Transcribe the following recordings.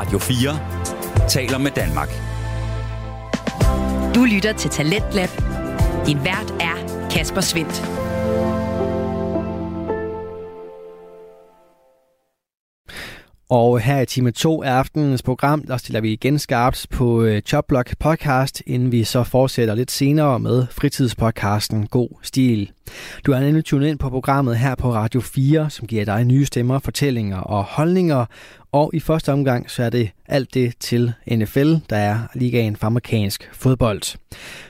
Radio 4 taler med Danmark. Du lytter til Talentlab. Din vært er Kasper Svendt. Og her i time 2 af aftenens program, der stiller vi igen skarpt på øh, Chopblock podcast, inden vi så fortsætter lidt senere med fritidspodcasten God Stil. Du er nemlig tunet ind på programmet her på Radio 4, som giver dig nye stemmer, fortællinger og holdninger. Og i første omgang, så er det alt det til NFL, der er ligaen for amerikansk fodbold.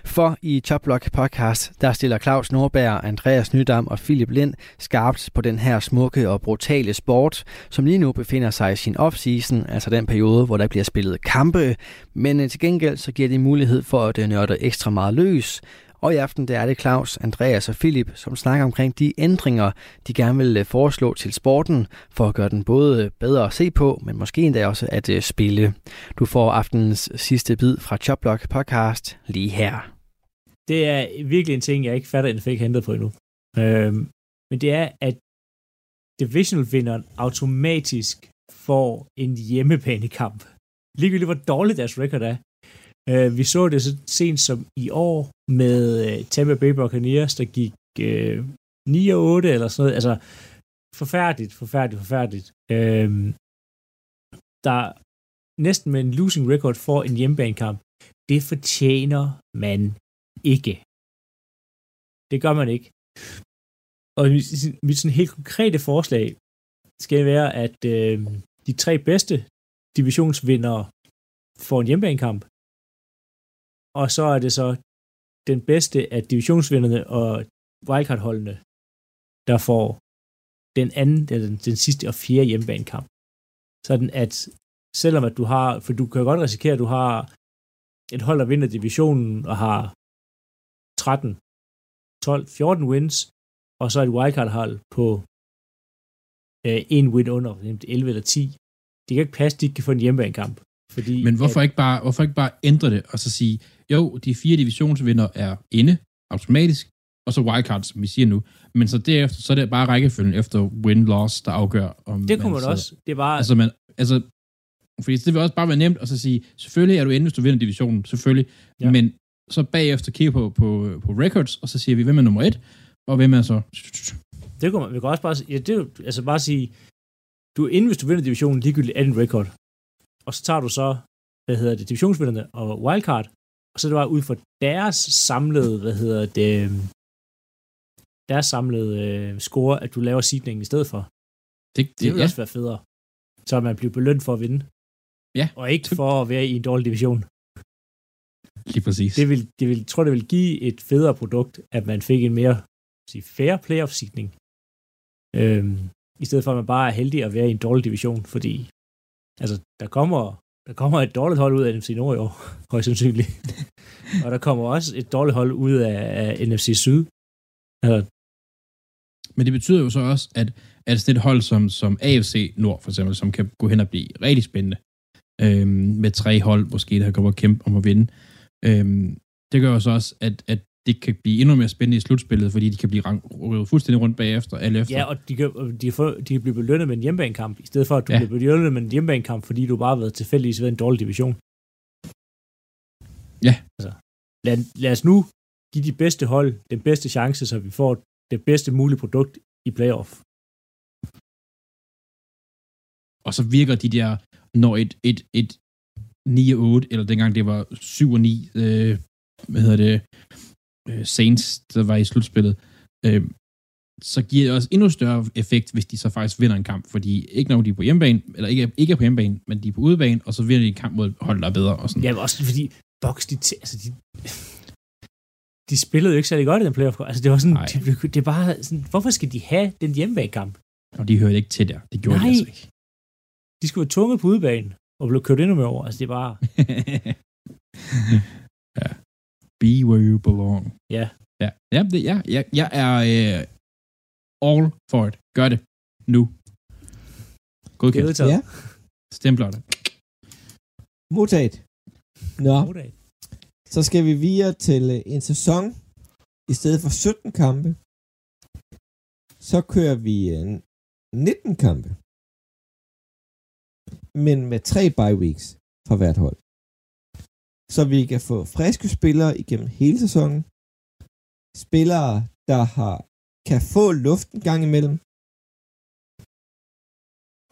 For i Toplock podcast, der stiller Claus Norberg, Andreas Nydam og Philip Lind skarpt på den her smukke og brutale sport, som lige nu befinder sig i sin offseason, altså den periode, hvor der bliver spillet kampe. Men øh, til gengæld så giver det mulighed for at øh, nørde ekstra meget løs, og i aften der er det Claus, Andreas og Philip, som snakker omkring de ændringer, de gerne vil øh, foreslå til sporten, for at gøre den både øh, bedre at se på, men måske endda også at øh, spille. Du får aftenens sidste bid fra Choplock podcast lige her. Det er virkelig en ting, jeg ikke fatter, at jeg fik hentet på endnu. Øhm, men det er, at divisional-vinderen automatisk får en hjemmebanekamp. Ligegyldigt hvor dårligt deres record er, Uh, vi så det så sent som i år med uh, Tampa Bay Buccaneers, der gik øh, uh, 9 og 8 eller sådan noget. Altså, forfærdeligt, forfærdeligt, forfærdeligt. Uh, der næsten med en losing record for en hjemmebanekamp. Det fortjener man ikke. Det gør man ikke. Og mit sådan helt konkrete forslag skal være, at øh, de tre bedste divisionsvindere får en hjemmebanekamp, og så er det så den bedste af divisionsvinderne og wildcard-holdene, der får den anden, den, den sidste og fjerde hjemmebanekamp. Sådan at selvom at du har, for du kan godt risikere, at du har et hold, der vinder divisionen og har 13, 12, 14 wins, og så et wildcard-hold på øh, en win under, 11 eller 10. Det kan ikke passe, at de ikke kan få en hjemmebanekamp. Fordi Men hvorfor, at, ikke bare, hvorfor ikke bare ændre det og så sige, jo, de fire divisionsvinder er inde automatisk, og så wildcards, som vi siger nu. Men så derefter, så er det bare rækkefølgen efter win-loss, der afgør. Om det kunne man, man også. Det var... Altså, man, altså, fordi det vil også bare være nemt at så sige, selvfølgelig er du inde, hvis du vinder divisionen, selvfølgelig. Ja. Men så bagefter kigge på, på, på records, og så siger vi, hvem er nummer et, og hvem er så... Det kunne man, vi kan også bare, ja, det, altså bare sige, du er inde, hvis du vinder divisionen, ligegyldigt er din record. Og så tager du så, hvad hedder det, divisionsvinderne og wildcard, og så er det bare ud fra deres samlede, hvad hedder det, deres samlede øh, score, at du laver seedningen i stedet for. Det, det, det vil ja. også være federe. Så man bliver belønnet for at vinde. Ja. Og ikke for at være i en dårlig division. Lige præcis. Det vil, det vil, jeg tror, det vil give et federe produkt, at man fik en mere sige, fair playoff-seedning. Øhm, I stedet for, at man bare er heldig at være i en dårlig division, fordi altså, der kommer der kommer et dårligt hold ud af NFC Nord i år, højst sandsynligt. og der kommer også et dårligt hold ud af, af NFC Syd. Altså, Men det betyder jo så også, at, at det et hold som, som AFC Nord, for eksempel, som kan gå hen og blive rigtig spændende, øhm, med tre hold måske, der kommer og kæmpe om at vinde. Øhm, det gør jo så også, at, at det kan blive endnu mere spændende i slutspillet, fordi de kan blive rykket fuldstændig rundt bagefter, alle efter. Ja, og de kan, de, kan få, de kan blive belønnet med en hjemmebanekamp, i stedet for at du ja. bliver belønnet med en hjemmebanekamp, fordi du bare har været tilfældigvis ved en dårlig division. Ja. Altså, lad, lad os nu give de bedste hold den bedste chance, så vi får det bedste mulige produkt i playoff. Og så virker de der, når et, et, et 9 og 8, eller dengang det var 7 og 9, øh, hvad hedder det, øh, Saints, der var i slutspillet, øh, så giver det også endnu større effekt, hvis de så faktisk vinder en kamp, fordi ikke når de er på hjemmebane, eller ikke, ikke er på hjemmebane, men de er på udebane, og så vinder de en kamp mod hold, der er bedre. Og sådan. Ja, men også fordi Box, de, altså de, de spillede jo ikke særlig godt i den playoff. Altså det var sådan, de, det er bare sådan, hvorfor skal de have den hjemmebanekamp? Og de hørte ikke til der. Det gjorde Nej. de altså ikke. De skulle være tvunget på udebane, og blev kørt endnu mere over. Altså det er bare... ja. Be where you belong. Ja. Ja, ja, det, ja, ja jeg er uh, all for it. Gør det. Nu. Godkendt. Ja. Stempler det. Modtaget. Nå. Modtaget. Så skal vi videre til øh, en sæson. I stedet for 17 kampe, så kører vi 19 kampe. men med tre bye weeks for hvert hold. Så vi kan få friske spillere igennem hele sæsonen. Spillere, der har, kan få luft en gang imellem.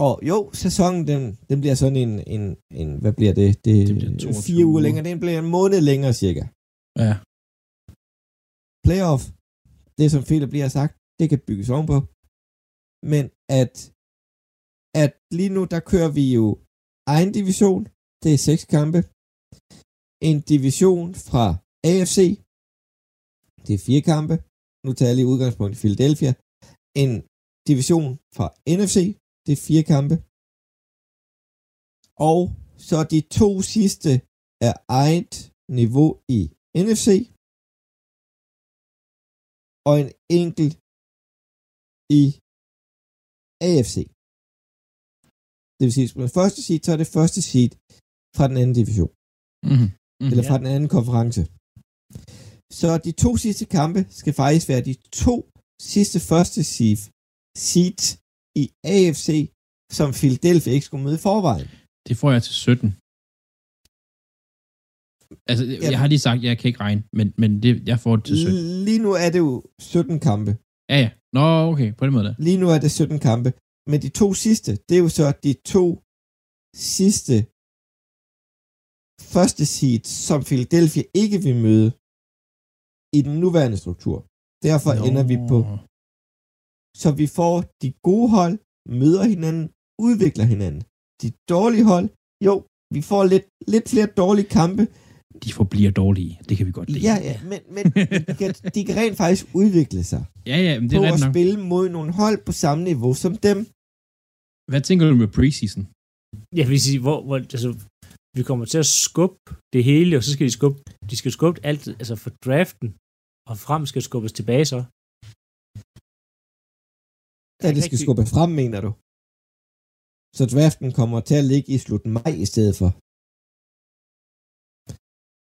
Og jo, sæsonen, den, den bliver sådan en, en, en hvad bliver det? Det, Det bliver 22 fire uger uger. længere. Den bliver en måned længere cirka. Ja. Playoff, det som Philip lige har sagt, det kan bygges ovenpå. Men at, at lige nu, der kører vi jo egen division. Det er seks kampe. En division fra AFC. Det er fire kampe. Nu tager jeg lige udgangspunkt i Philadelphia. En division fra NFC. Det er fire kampe. Og så de to sidste er eget niveau i NFC. Og en enkelt i AFC. Det vil sige, at første seed, så er det første seed fra den anden division Mm-hmm. Mm-hmm. eller Ja. fra den anden konference. Så de to sidste kampe skal faktisk være de to sidste første seed, seeds i AFC, som Philadelphia ikke skulle møde i forvejen. Det får jeg til 17. Altså, Jamen. jeg har lige sagt, at jeg kan ikke regne, men, men det, jeg får det til 17. Lige nu er det jo 17 kampe. Ja, ja. Nå, okay, på den måde der. Lige nu er det 17 kampe. Men de to sidste, det er jo så de to sidste første seed, som Philadelphia ikke vil møde i den nuværende struktur. Derfor Nå. ender vi på Så vi får de gode hold, møder hinanden, udvikler hinanden. De dårlige hold, jo, vi får lidt, lidt flere dårlige kampe. De forbliver dårlige. Det kan vi godt lide. Ja, ja, men, men de, kan, de kan rent faktisk udvikle sig ja, ja men det på er at ret nok. spille mod nogle hold på samme niveau som dem. Hvad tænker du med preseason? Jeg vil sige, hvor, hvor altså, vi kommer til at skubbe det hele, og så skal de skubbe, de skal skubbe alt, altså for draften, og frem skal skubbes tilbage så. Da det skal skubbe frem, mener du? Så draften kommer til at ligge i slut maj i stedet for.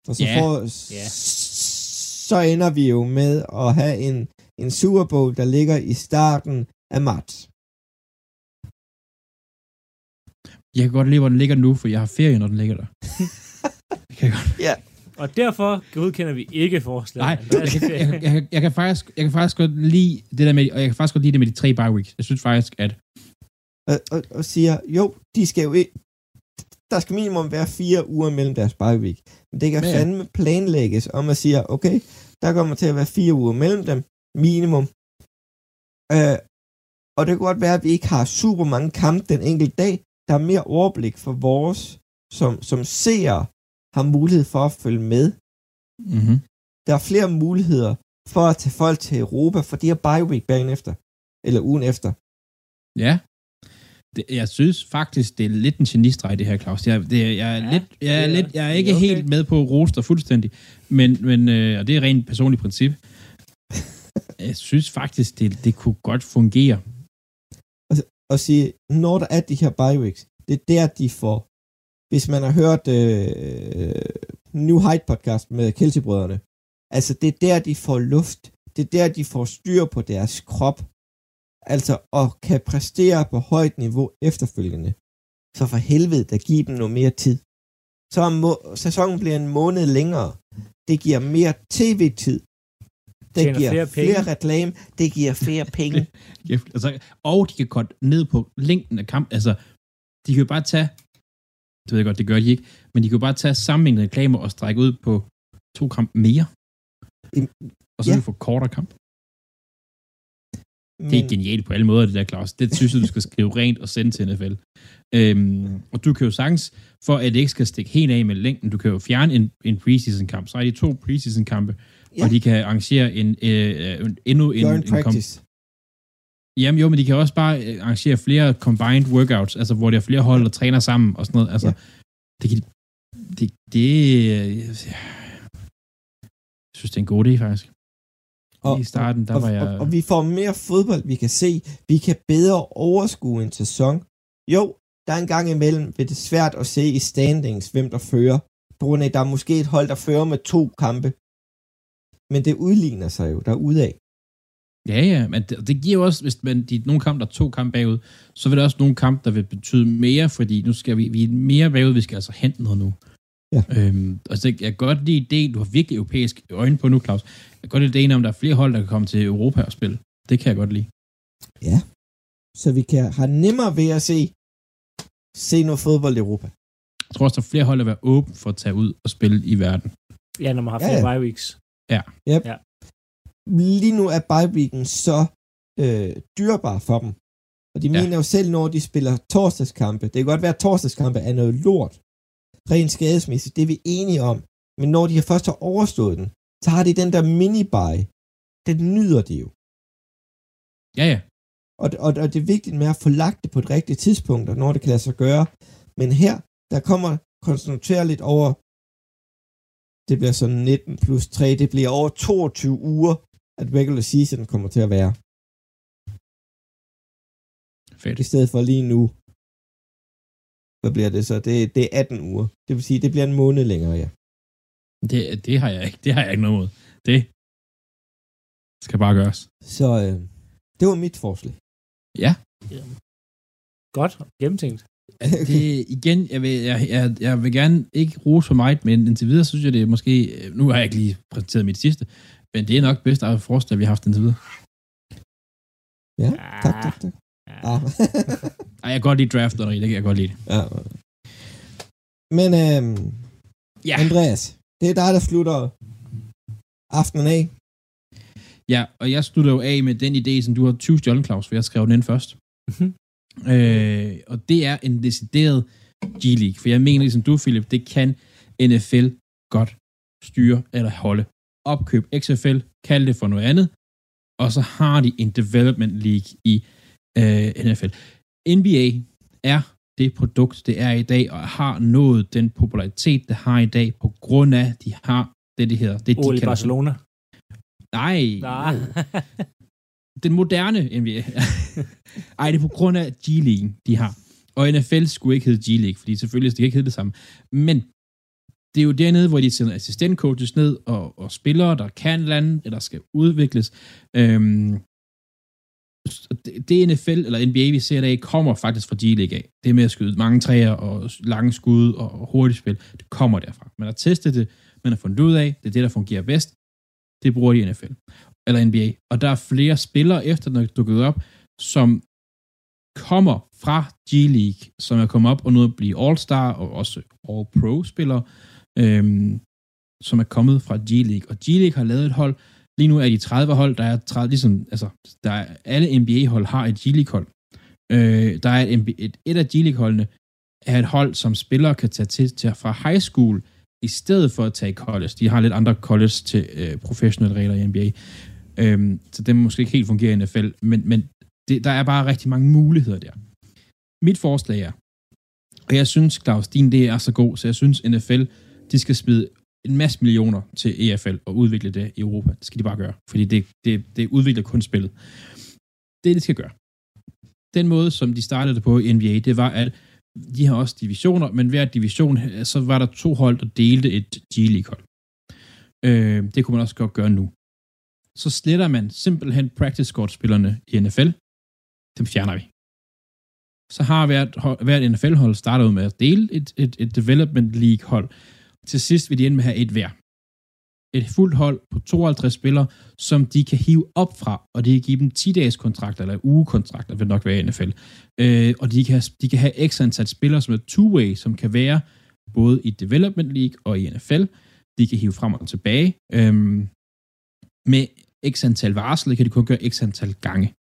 For så, Ja. får, Ja. så ender vi jo med at have en, en Super Bowl, der ligger i starten af marts. Jeg kan godt lide, hvor den ligger nu, for jeg har ferie, når den ligger der. Det kan jeg godt. Og derfor godkender vi ikke forslaget. Nej, jeg kan, jeg, kan- jeg, kan- jeg, kan faktisk, jeg kan faktisk godt lide det der med, og jeg kan faktisk godt lide det med de tre bye weeks. Jeg synes faktisk, at og, og, og siger, jo, de skal jo ikke, der skal minimum være fire uger mellem deres bye week. Men det kan Ja, ja. ja. fandme planlægges om at sige, okay, der kommer til at være fire uger mellem dem, minimum. Øh, og det kan godt være, at vi ikke har super mange kampe den enkelte dag. Der er mere overblik for vores, som, som seere har mulighed for at følge med. mm-hmm. Der er flere muligheder for at tage folk til Europa, for de har bye week dagen efter, eller ugen efter. ja, det, jeg synes faktisk, det er lidt en genistreg, det her, Claus. Jeg, det, jeg, er Ja, lidt, jeg, er det lidt, jeg er er ikke okay. helt med på at rose dig fuldstændig, men, men øh, og det er rent personligt princip. Jeg synes faktisk, det, det kunne godt fungere at sige, når der er de her bye weeks, det er der, de får, hvis man har hørt øh, New Height podcast med Kelsey-brødrene, altså det er der, de får luft, det er der, de får styr på deres krop, altså og kan præstere på højt niveau efterfølgende. Så for helvede, der giver dem noget mere tid. Så må- sæsonen bliver en måned længere. Det giver mere tv-tid. Det giver flere penge. flere reklame. Det giver flere penge. Kæft, Altså, og de kan godt ned på længden af kamp. Altså, de kan jo bare tage, det ved jeg godt, det gør de ikke, men de kan jo bare tage sammenhængende reklamer og strække ud på to kamp mere. Og så ja. ja. du få kortere kamp. Det er genialt på alle måder, det der, Claus. Det synes jeg, du skal skrive rent og sende til NFL. Øhm, og du kan jo sagtens, for at det ikke skal stikke helt af med længden, du kan jo fjerne en, en preseason-kamp. Så er de to preseason-kampe, Ja. og de kan arrangere en, øh, øh, endnu en, Joint en practice. Jamen jo, men de kan også bare øh, arrangere flere combined workouts, altså hvor der er flere hold, der træner sammen og sådan noget. Altså, Ja. det kan det, det, øh, jeg synes, det er en god idé, faktisk. Og- I starten, der og, var jeg... og, og vi får mere fodbold, vi kan se. Vi kan bedre overskue en sæson. Jo, der er en gang imellem, vil det svært at se i standings, hvem der fører. På grund af, at der er måske et hold, der fører med to kampe. Men det udligner sig jo derudaf. Ja, ja, men det, det giver jo også, hvis man, de, nogle kampe, der er to kampe bagud, så vil der også nogle kampe, der vil betyde mere, fordi nu skal vi, vi er mere bagud, vi skal altså hente noget nu. Ja. Øhm, altså, jeg kan godt lide ideen, du har virkelig europæisk øjne på nu, Claus. Jeg kan godt lide ideen om, der er flere hold, der kan komme til Europa og spille. Det kan jeg godt lide. Ja. Så vi kan have nemmere ved at se, se noget fodbold i Europa. Jeg tror også, der er flere hold, der vil være åbne for at tage ud og spille i verden. Ja, når man har Ja, flere ja. bye weeks. Lige nu er bye så øh, dyrbar for dem. Og de Ja. mener jo selv, når de spiller torsdagskampe, det kan godt være, at torsdagskampe er noget lort, rent skadesmæssigt, det er vi enige om. Men når de først har overstået den, så har de den der mini-buy. Den nyder de jo. Ja, ja. Og, og, og det er vigtigt med at få lagt det på et rigtigt tidspunkt, og når det kan lade sig gøre. Men her, der kommer koncentrere lidt over, det bliver så 19 plus 3, det bliver over 22 uger, at regular season kommer til at være. Fedt. I stedet for lige nu, hvad bliver det så? Det, det er 18 uger. Det vil sige, det bliver en måned længere, ja. Det, det, har jeg ikke, det har jeg ikke noget mod. Det skal bare gøres. Så øh, det var mit forslag. Ja. Godt, gennemtænkt. Det, igen, jeg vil, jeg, jeg, jeg vil gerne ikke rose for meget, men indtil videre synes jeg, det er måske... Nu har jeg ikke lige præsenteret mit sidste, men det er nok bedst af forslag, vi har haft indtil videre. Ja, tak, tak, tak. Ah. Ej, jeg kan godt lide draft, og det kan jeg godt lide. ja. Men øhm, Ja. Andreas, det er dig, der slutter aftenen af. Ja, og jeg slutter jo af med den idé, som du har 20 stjålet, Claus, for jeg skrev den ind først. Mhm. Øh, og det er en decideret G-League, for jeg mener ligesom du, Philip, det kan NFL godt styre eller holde. Opkøb XFL, kald det for noget andet, og så har de en development league i øh, NFL. NBA er det produkt, det er i dag, og har nået den popularitet, det har i dag, på grund af, de har det, det hedder. Det, de OL i kalder- Barcelona. Nej, Nej. den moderne NBA. Ej, det er på grund af G-League, de har. Og NFL skulle ikke hedde G-League, fordi selvfølgelig det ikke hedde det samme. Men det er jo dernede, hvor de sender assistentcoaches ned, og, og spillere, der kan lande, eller skal udvikles. Øhm, det NFL, eller NBA, vi ser i dag, kommer faktisk fra G-League af. Det med at skyde mange træer, og lange skud, og hurtigt spil, det kommer derfra. Man har testet det, man har fundet ud af, det er det, der fungerer bedst. Det bruger de i NFL eller NBA. Og der er flere spillere efter, den er dukket op, som kommer fra G-League, som er kommet op og nu at blive All-Star og også All-Pro-spillere, øhm, som er kommet fra G-League. Og G-League har lavet et hold, lige nu er de 30 hold, der er 30, ligesom, altså, der er, alle NBA-hold har et G-League-hold. Øh, der er et, et, et af G-League-holdene er et hold, som spillere kan tage til, til fra high school, i stedet for at tage college. De har lidt andre college til øh, professionelle regler i NBA. Øhm, så det måske ikke helt fungerer i NFL, men, men det, der er bare rigtig mange muligheder der. Mit forslag er, og jeg synes, Claus, din idé er så god, så jeg synes, NFL, de skal smide en masse millioner til EFL og udvikle det i Europa. Det skal de bare gøre, fordi det, det, det udvikler kun spillet. Det, de skal gøre. Den måde, som de startede det på i NBA, det var, at de har også divisioner, men hver division, så var der to hold, der delte et G-League-hold. Øh, det kunne man også godt gøre nu så sletter man simpelthen practice squad-spillerne i NFL. Dem fjerner vi. Så har hvert, hvert NFL-hold startet ud med at dele et, et, et Development League-hold. Til sidst vil de ende med at have et hver. Et fuldt hold på 52 spillere, som de kan hive op fra, og de kan give dem 10-dages kontrakter, eller ugekontrakter, vil nok være i NFL. Øh, og de kan, de kan have ekstra antal spillere, som er two-way, som kan være både i Development League og i NFL. De kan hive frem og tilbage. Øhm, med x antal varsel, det kan de kun gøre x antal gange.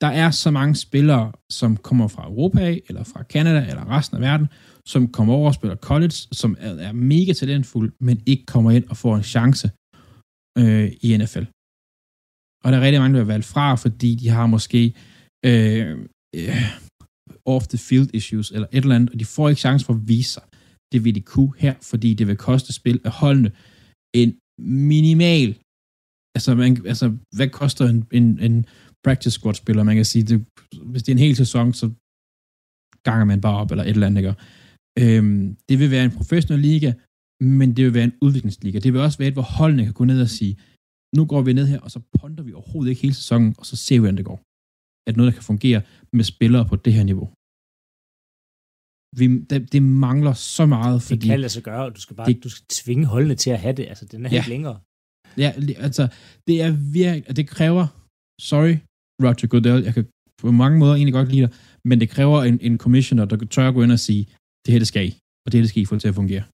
Der er så mange spillere, som kommer fra Europa af, eller fra Canada, eller resten af verden, som kommer over og spiller college, som er, er mega talentfuld, men ikke kommer ind og får en chance øh, i NFL. Og der er rigtig mange, der vil valgt fra, fordi de har måske øh, øh, off-the-field issues, eller et eller andet, og de får ikke chance for at vise sig. Det vil de kunne her, fordi det vil koste spil af holdene en minimal altså, man, altså hvad koster en, en, en practice squad spiller? Man kan sige, det, hvis det er en hel sæson, så ganger man bare op, eller et eller andet, ikke? Øhm, det vil være en professionel liga, men det vil være en udviklingsliga. Det vil også være et, hvor holdene kan gå ned og sige, nu går vi ned her, og så ponder vi overhovedet ikke hele sæsonen, og så ser vi, hvordan det går. At noget, der kan fungere med spillere på det her niveau. Vi, det, det mangler så meget, Det fordi... kan lade sig gøre, og du skal bare Det- du skal tvinge holdene til at have det. Altså, den er Ja. helt længere. Ja, altså, det er virkelig, det kræver, sorry, Roger Goodell, jeg kan på mange måder egentlig godt lide dig, men det kræver en, en commissioner, der tør gå ind og sige, det her det skal I, og det her det skal I få til at fungere.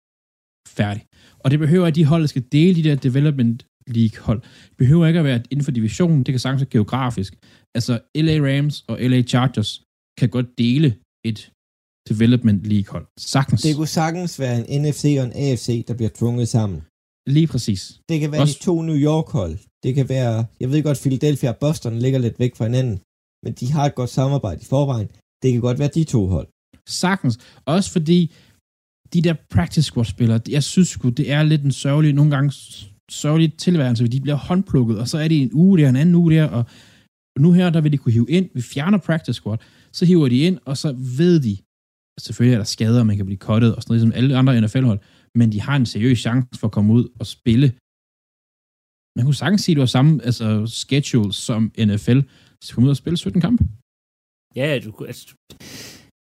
Færdig. Og det behøver, at de hold der skal dele de der development league hold. Det behøver ikke at være inden for divisionen, det kan sagtens være geografisk. Altså, LA Rams og LA Chargers kan godt dele et development league hold. Sagtens. Det kunne sagtens være en NFC og en AFC, der bliver tvunget sammen. Lige præcis. Det kan være Også- de to New York-hold. Det kan være, jeg ved godt, Philadelphia og Boston ligger lidt væk fra hinanden, men de har et godt samarbejde i forvejen. Det kan godt være de to hold. Sagtens. Også fordi de der practice squad spillere, jeg synes sgu, det er lidt en sørgelig, nogle gange sørgelig tilværelse, fordi de bliver håndplukket, og så er det en uge der, en anden uge der, og nu her, der vil de kunne hive ind, vi fjerner practice squad, så hiver de ind, og så ved de, selvfølgelig er der skader, man kan blive cuttet, og sådan noget, ligesom alle andre NFL-hold, men de har en seriøs chance for at komme ud og spille. Man kunne sagtens sige, at det var samme altså, schedule som NFL, så komme ud og spille 17 kampe. Ja, du, altså,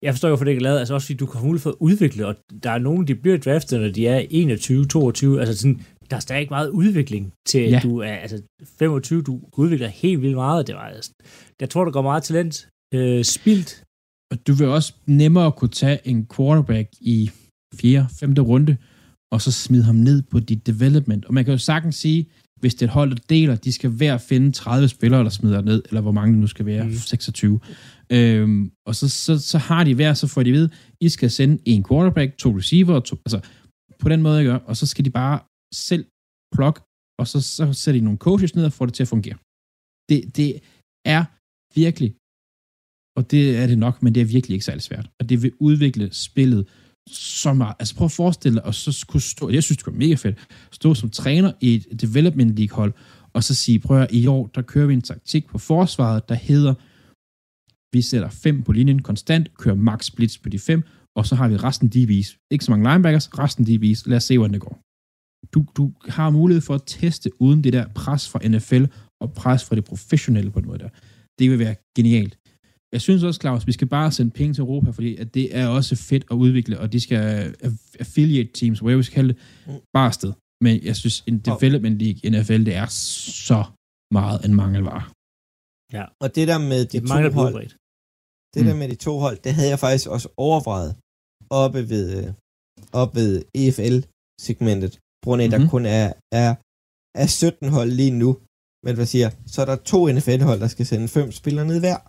jeg forstår jo, hvorfor det ikke er lavet. Altså også fordi du kan have mulighed for at udvikle, og der er nogen, de bliver draftet, når de er 21, 22. Altså sådan, der er stadig ikke meget udvikling til, at Ja. du er altså 25, du udvikler helt vildt meget. Det var, altså, jeg tror, der går meget talent øh, spildt. Og du vil også nemmere kunne tage en quarterback i 4. 5. runde, og så smide ham ned på dit development. Og man kan jo sagtens sige, hvis det er et hold, der deler, de skal hver finde 30 spillere, der smider ned, eller hvor mange det nu skal være, Mm. mm. 26. Øhm, og så, så, så har de hver, så får de ved, I skal sende en quarterback, to receiver, to, altså på den måde, jeg gør, og så skal de bare selv plukke, og så, så sætter de nogle coaches ned og får det til at fungere. Det, det er virkelig og det er det nok, men det er virkelig ikke særlig svært. Og det vil udvikle spillet så meget. Altså prøv at forestille dig, og så kunne stå, jeg synes, det var mega fedt, stå som træner i et development league hold, og så sige, prøv at, i år, der kører vi en taktik på forsvaret, der hedder, vi sætter fem på linjen konstant, kører max blitz på de fem, og så har vi resten DB's. Ikke så mange linebackers, resten DB's. Lad os se, hvordan det går. Du, du har mulighed for at teste uden det der pres fra NFL og pres fra det professionelle på en måde der. Det vil være genialt. Jeg synes også, Claus, vi skal bare sende penge til Europa, fordi at det er også fedt at udvikle, og de skal aff- affiliate teams, hvad vi skal kalde det, bare afsted. Men jeg synes, en development league i NFL, det er så meget en mangelvare. Og det der med de Det to hold, udbredt. det der Mm. med de to hold, det havde jeg faktisk også overvejet oppe ved, øh, oppe ved EFL-segmentet, på grund af, der Mhm. kun er, er, er 17 hold lige nu. Men hvad siger, så er der to NFL-hold, der skal sende fem spillere ned hver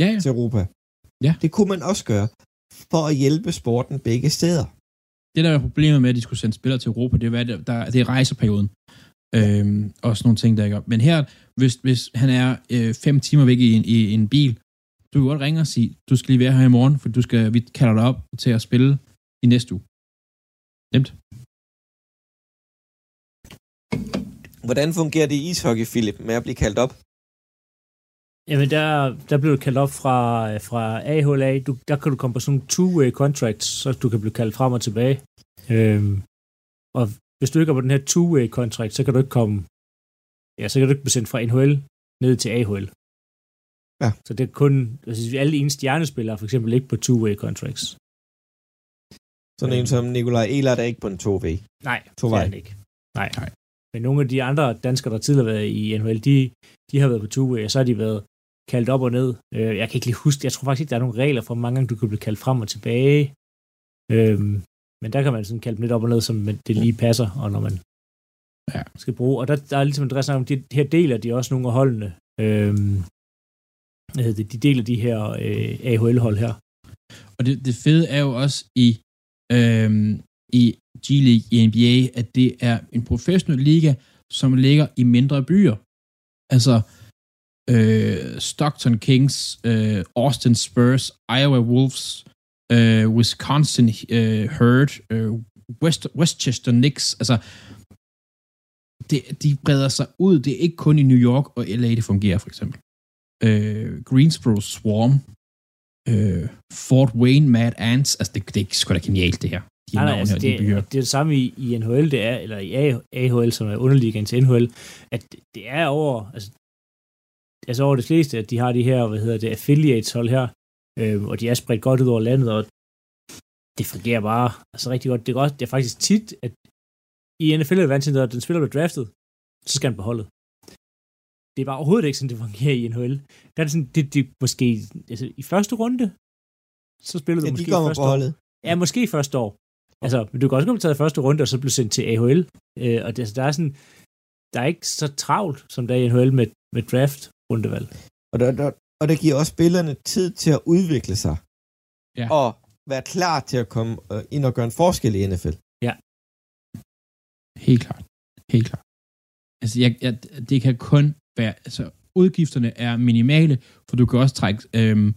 Ja, ja. til Europa. Ja. Det kunne man også gøre, for at hjælpe sporten begge steder. Det, der er problemet med, at de skulle sende spillere til Europa, det er, der, der, det er rejseperioden. Øhm, og sådan nogle ting, der ikke. Men her, hvis, hvis han er øh, fem timer væk i en, i en bil, du kan godt ringe og sige, du skal lige være her i morgen, for du skal, vi kalder dig op til at spille i næste uge. Nemt. Hvordan fungerer det i ishockey, Philip, med at blive kaldt op? Jamen, der, der blev du kaldt op fra, fra AHLA. Du, der kan du komme på sådan nogle two-way contracts, så du kan blive kaldt frem og tilbage. Øhm, og hvis du ikke er på den her two-way contract, så kan du ikke komme... Ja, så kan du ikke blive sendt fra NHL ned til AHL. Ja. Så det er kun... Altså, alle ens stjernespillere er for eksempel ikke på two-way contracts. Sådan en som Nikolaj Ehlert er ikke på en 2V. Nej, To det er han ikke. Nej. Nej. Men nogle af de andre danskere, der tidligere har været i NHL, de, de har været på two-way, og så har de været kaldt op og ned. Øh, Jeg kan ikke lige huske, jeg tror faktisk ikke, der er nogen regler for, hvor mange gange du kan blive kaldt frem og tilbage. Øhm, men der kan man sådan kalde dem lidt op og ned, som det lige passer, og når man Ja. skal bruge. Og der, der er ligesom en om, de, her deler de også nogle af holdene. Hvad hedder det, de deler de her øh, AHL-hold her. Og det, det fede er jo også i, øhm, i G-League, i NBA, at det er en professionel liga, som ligger i mindre byer. Altså øh, Stockton Kings, øh, Austin Spurs, Iowa Wolves, øh, Wisconsin øh, Herd, øh, West, Westchester Knicks. Altså, det, de breder sig ud. Det er ikke kun i New York og LA, det fungerer, for eksempel. Øh, Greensboro Swarm, øh, Fort Wayne Mad Ants, altså det, det er sgu da genialt det her. de Nej, nej, altså, her, det, de det er det samme i, i NHL, det er, eller i AHL, som er underligaen til NHL, at det er over, altså, altså over det fleste, at de har de her, hvad hedder det, affiliates hold her, øh, og de er spredt godt ud over landet, og det fungerer bare altså rigtig godt. Det er, godt, det er faktisk tit, at i NFL er til, når den spiller bliver draftet, så skal han på holdet. Det er bare overhovedet ikke sådan, det fungerer i NHL. Der er det sådan, det, det måske, altså i første runde, så spiller du Ja, de måske kommer første på år. holdet. Ja, måske første år. Altså, men du kan også komme taget i første runde, og så blive sendt til AHL. Øh, og det, altså, der er sådan, der er ikke så travlt, som der er i NHL med, med draft rundevalg. Og, der, der, og det giver også spillerne tid til at udvikle sig. Ja. Og være klar til at komme øh, ind og gøre en forskel i NFL. Helt klart. Helt klart. Altså, jeg, jeg, det kan kun være, altså, udgifterne er minimale, for du kan også trække, øhm,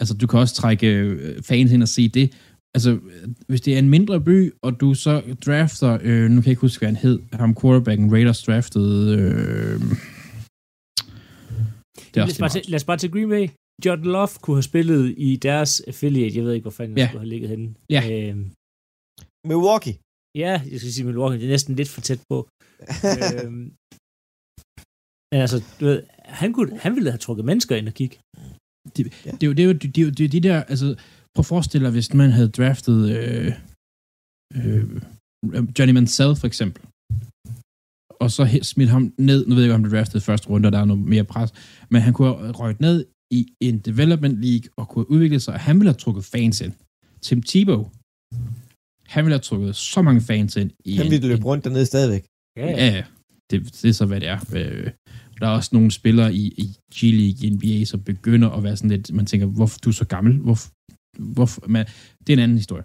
altså, du kan også trække øh, fans ind og se det. Altså, hvis det er en mindre by, og du så drafter, øh, nu kan jeg ikke huske, hvad han hed, ham quarterbacken Raiders draftede, øh, det er Lad også os, bare det til, lad os bare til Green Bay. Jordan Love kunne have spillet i deres affiliate. Jeg ved ikke, hvor fanden Ja. ja. skulle have ligget henne. Ja. Øhm, Milwaukee. ja, jeg skal sige Milwaukee. Det er næsten lidt for tæt på. øhm, men altså, du ved, han, kunne, han ville have trukket mennesker ind og kigge. Det er jo det er jo, det er jo, det er de der, altså, prøv at forestille dig, hvis man havde draftet øh, øh, Johnny Mansell for eksempel, og så smidt ham ned, nu ved jeg ikke, om draftet i første runde, og der er noget mere pres, men han kunne have røget ned i en development league, og kunne have udviklet sig, og han ville have trukket fans ind. Tim Tebow, han ville have trukket så mange fans ind. I Han en- ville løbe en- rundt dernede stadigvæk. Ja, Ja, ja. Det, det er så, hvad det er. Øh, Der er også nogle spillere i, i G-League, i NBA, som begynder at være sådan lidt, man tænker, hvorfor du er så gammel? Hvorfor, hvorfor? Men det er en anden historie.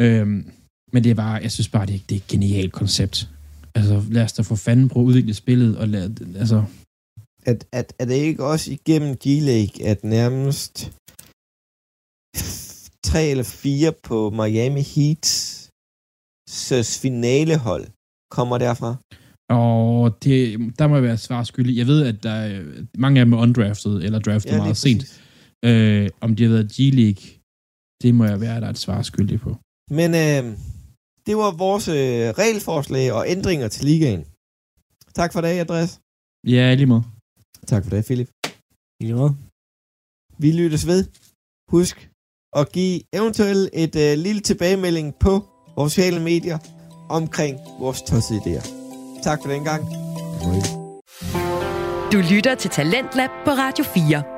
Øhm, men det er bare, jeg synes bare, det er, det er et genialt koncept. Altså, lad os da for fanden prøve at udvikle spillet, og lad, altså, At, at, er det ikke også igennem G-League, at nærmest tre eller fire på Miami Heat finalehold kommer derfra? og det, der må jeg være svar skyldig. Jeg ved, at der er, mange af dem er undrafted, eller draftet ja, meget sent. Øh, om de har været G-League, det må jeg være, der er et svar skyldig på. Men øh, det var vores øh, regelforslag og ændringer til ligaen. Tak for det, Andreas. Ja, lige måde. Tak for det, Philip. Lige måde. Vi lyttes ved. Husk at give eventuelt et øh, lille tilbagemelding på vores sociale medier omkring vores tossede idéer. Tak for den gang. Du lytter til Talentlab på Radio 4.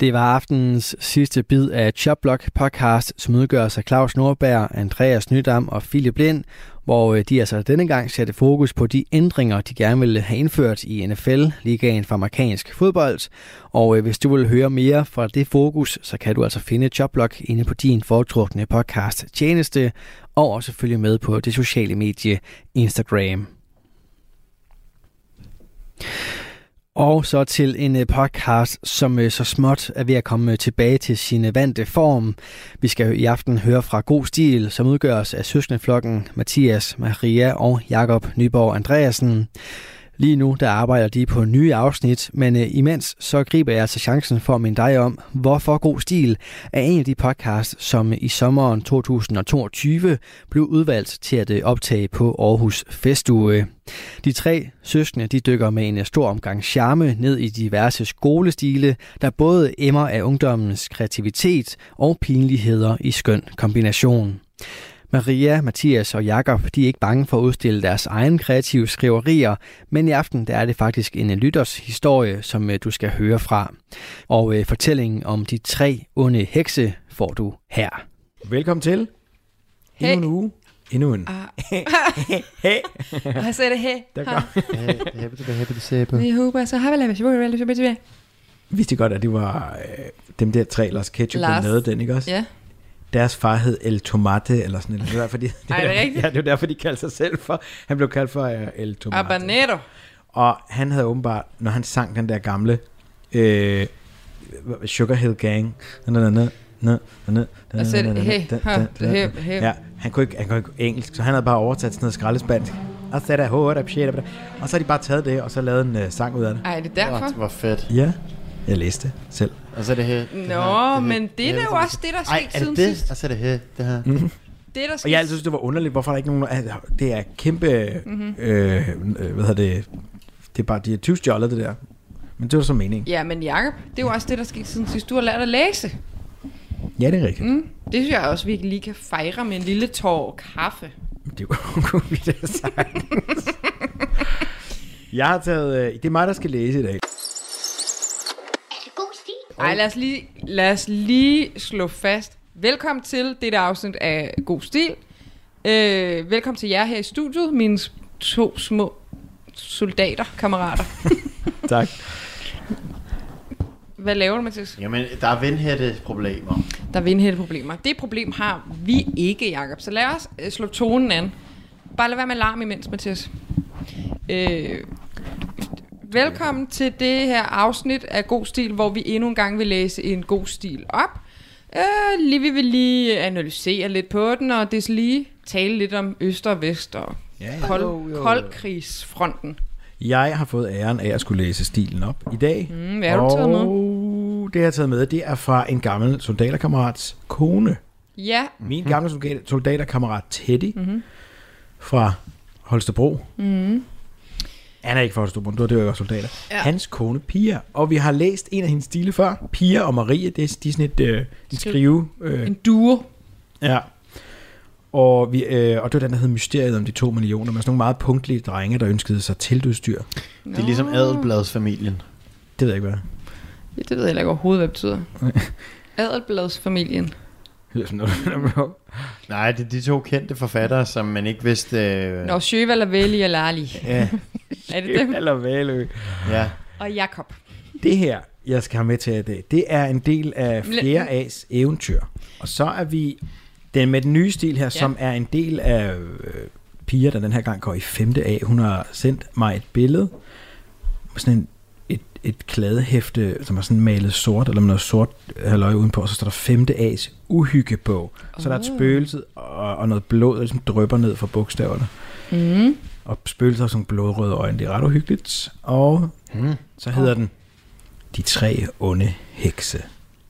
Det var aftenens sidste bid af Chopblock podcast, som udgøres af Claus Nordberg, Andreas Nydam og Philip Lind, hvor øh, de altså denne gang satte fokus på de ændringer, de gerne ville have indført i NFL, ligaen for amerikansk fodbold. Og øh, hvis du vil høre mere fra det fokus, så kan du altså finde Chopblock inde på din foretrukne podcast tjeneste, og også følge med på det sociale medie Instagram. Og så til en øh, podcast, som øh, så småt er ved at komme øh, tilbage til sin vante form. Vi skal i aften høre fra God Stil, som udgøres af søskendeflokken Mathias, Maria og Jakob Nyborg Andreasen. Lige nu der arbejder de på nye afsnit, men øh, imens så griber jeg altså chancen for at minde dig om, hvorfor God Stil er en af de podcasts, som i sommeren 2022 blev udvalgt til at øh, optage på Aarhus Festuge. De tre søskende de dykker med en øh, stor omgang charme ned i diverse skolestile, der både emmer af ungdommens kreativitet og pinligheder i skøn kombination. Maria, Mathias og Jakob de er ikke bange for at udstille deres egen kreative skriverier, men i aften der er det faktisk en lytters historie, som øh, du skal høre fra. Og øh, fortællingen om de tre onde hekse får du her. Velkommen til. Hey. Endnu en uge. Endnu en. Ah. hey. Jeg sagde det, hey. Der kom. Jeg håber, så har vi lavet det. Så vi Vidste I godt, at det var øh, dem der tre Lars Ketchup, der Lars. lavede den, ikke også? Ja. Deres far hed El Tomate, eller sådan noget. Det var derfor, de, det, Ej, er det var- rigtigt? Ja, det var derfor, de kaldte sig selv for. Han blev kaldt for uh, El Tomate. Habanero. Og han havde åbenbart, når han sang den der gamle øh, Sugar Hill Gang, Og så er det, hey, da, ha, da, da, hey, da. hey. Ja, han kunne, ikke, han kunne ikke engelsk, så han havde bare oversat sådan noget skraldespansk. Og så er der hårdt, og så har de bare taget det, og så lavet en uh, sang ud af det. Ej, er det derfor? Hvor fedt. Ja. Jeg læste det selv. Og så er det her. Nå, det her, det men det er jo også det, der er Ej, er siden det det? sidst. Og så er det her, det her. Mm. Det, der Og jeg altid synes, det var underligt, hvorfor er der ikke nogen... Altså, det er kæmpe... Mhm. Øh, øh, hvad hedder det? Det er bare, de er tyvstjålet, det der. Men det var så meningen. Ja, men Jacob, det er jo også det, der skete siden sidst. Du har lært at læse. Ja, det er rigtigt. Mm. Det synes jeg også, vi lige kan fejre med en lille tår kaffe. Det kunne vi da sagtens. Jeg har taget... Øh, det er mig, der skal læse i dag. Ej, lad os lige, lad os lige slå fast. Velkommen til dette afsnit af God Stil. Øh, velkommen til jer her i studiet, mine to små soldater, kammerater. Tak. Hvad laver du, Mathis? Jamen, der er vindhætte problemer. Der er vindhætteproblemer. Det problem har vi ikke, Jacob. Så lad os øh, slå tonen an. Bare lad være med larm imens, Mathias. Øh, velkommen til det her afsnit af God Stil, hvor vi endnu en gang vil læse en god stil op. Øh, lige, vi vil lige analysere lidt på den, og det lige tale lidt om øst og vest og Ja, ja. kold, koldkrigsfronten. Jeg har fået æren af at skulle læse stilen op i dag. Mm, hvad har du taget med? Og det, jeg har taget med, det er fra en gammel soldaterkammerats kone. Ja, Min gamle soldater- soldaterkammerat Teddy Mhm. fra Holstebro. mm, Han er ikke Holstebro, det var jo soldater. Ja. Hans kone Pia. Og vi har læst en af hendes stile før. Pia og Marie, det er, de er sådan et øh, en skrive. Øh, en duo. ja. Og, vi, øh, og det var den, der hed Mysteriet om de to millioner. Med sådan nogle meget punktlige drenge, der ønskede sig teltudstyr. Det er ligesom Adelbladsfamilien. Det ved jeg ikke, hvad Ja, det ved jeg ikke overhovedet, hvad det betyder. Adelbladsfamilien. Det sådan noget. Nej, det er de to kendte forfattere, som man ikke vidste... Øh... Nå, Sjøval og Veli og Lali. Ja, Er det dem? Eller Valø. ja. Og Jakob. Det her, jeg skal have med til i dag, det er en del af flere A's eventyr. Og så er vi den med den nye stil her, ja. som er en del af øh, piger, der den her gang går i 5. A. Hun har sendt mig et billede sådan en, et, kladehæfte, som er sådan malet sort, eller med noget sort halvøje udenpå, og så står der 5. A's uhyggebog. Så der er et Oh. spøgelse og, og noget blod, der ligesom drypper ned fra bogstaverne. Mm. Og spøgelser har sådan blodrøde øjne, det er ret uhyggeligt. Og Hmm. så hedder den De tre onde hekse.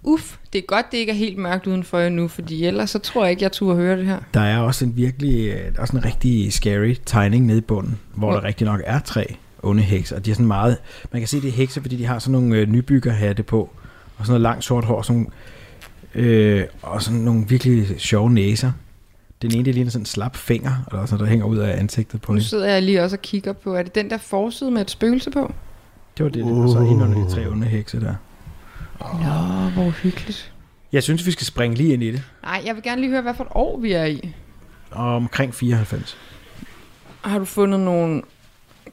Uff, det er godt, det ikke er helt mørkt udenfor endnu, fordi ellers så tror jeg ikke, jeg turde høre det her. Der er også en virkelig, øh, der er også en rigtig scary tegning nede i bunden, hvor Hvor- der rigtig nok er tre onde hekse. Og de er sådan meget, man kan se, det er hekse, fordi de har sådan nogle øh, nybyggerhatte på, og sådan noget langt sort hår, sådan, nogle, øh, og sådan nogle virkelig sjove næser. Den ene, det ligner sådan en slap finger, og der er sådan, der hænger ud af ansigtet på Nu hende. sidder jeg lige også og kigger på, er det den der forside med et spøgelse på? Det var det, og så ind under de tre onde hekse der. Nå, hvor hyggeligt. Jeg synes, vi skal springe lige ind i det. Nej, jeg vil gerne lige høre, hvad for et år vi er i. Og omkring 94. Har du fundet nogle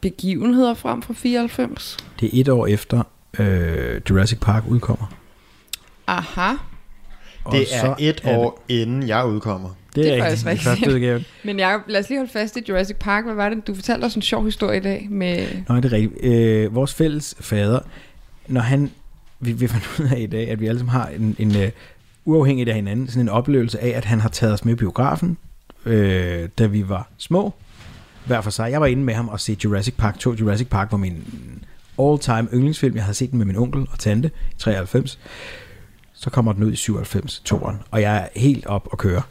begivenheder frem fra 94? Det er et år efter øh, Jurassic Park udkommer. Aha. Og Det så er et det- år inden jeg udkommer. Det Det er er, faktisk rigtigt. rigtigt. Første udgave. Men Jacob, lad os lige holde fast i Jurassic Park. Hvad var det? Du fortalte os en sjov historie i dag med... Nej, det er rigtigt. Øh, vores fælles fader, når han, vi, vi fandt ud af i dag, at vi alle sammen har en, en uh, uafhængigt af hinanden, sådan en oplevelse af, at han har taget os med i biografen, øh, da vi var små, hver for sig. Jeg var inde med ham og se Jurassic Park 2. Jurassic Park var min all-time yndlingsfilm. Jeg havde set den med min onkel og tante i 93. Så kommer den ud i 97, toeren, og jeg er helt op og køre.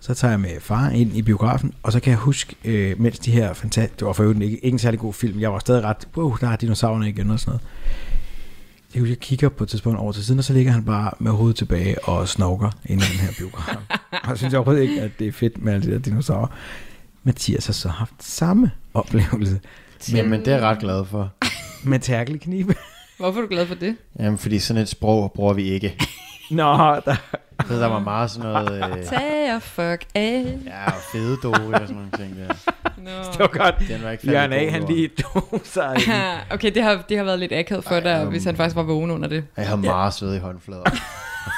Så tager jeg med far ind i biografen, og så kan jeg huske, øh, mens de her fantastiske... Det var for øvrigt ikke, ikke en særlig god film. Jeg var stadig ret... Wow, der er dinosaurerne igen og sådan noget. Jeg, husker, jeg kigger på et tidspunkt over til siden, og så ligger han bare med hovedet tilbage og snorker ind i den her biograf. og jeg synes overhovedet ikke, at det er fedt med alle de der dinosaurer. Mathias har så haft samme oplevelse Jamen, det er jeg ret glad for. med tærkelknibe. Hvorfor er du glad for det? Jamen, fordi sådan et sprog bruger vi ikke. Nå, der, Så der var meget sådan noget... Øh, Tag og fuck af. ja, og fede dore og sådan nogle ting der. No. det var godt. Den var ikke Jørgen A, han lige tog sig i. okay, det har, det har været lidt akavet for Ej, dig, um, hvis han faktisk var vågen under det. Jeg har meget sved i håndflader. og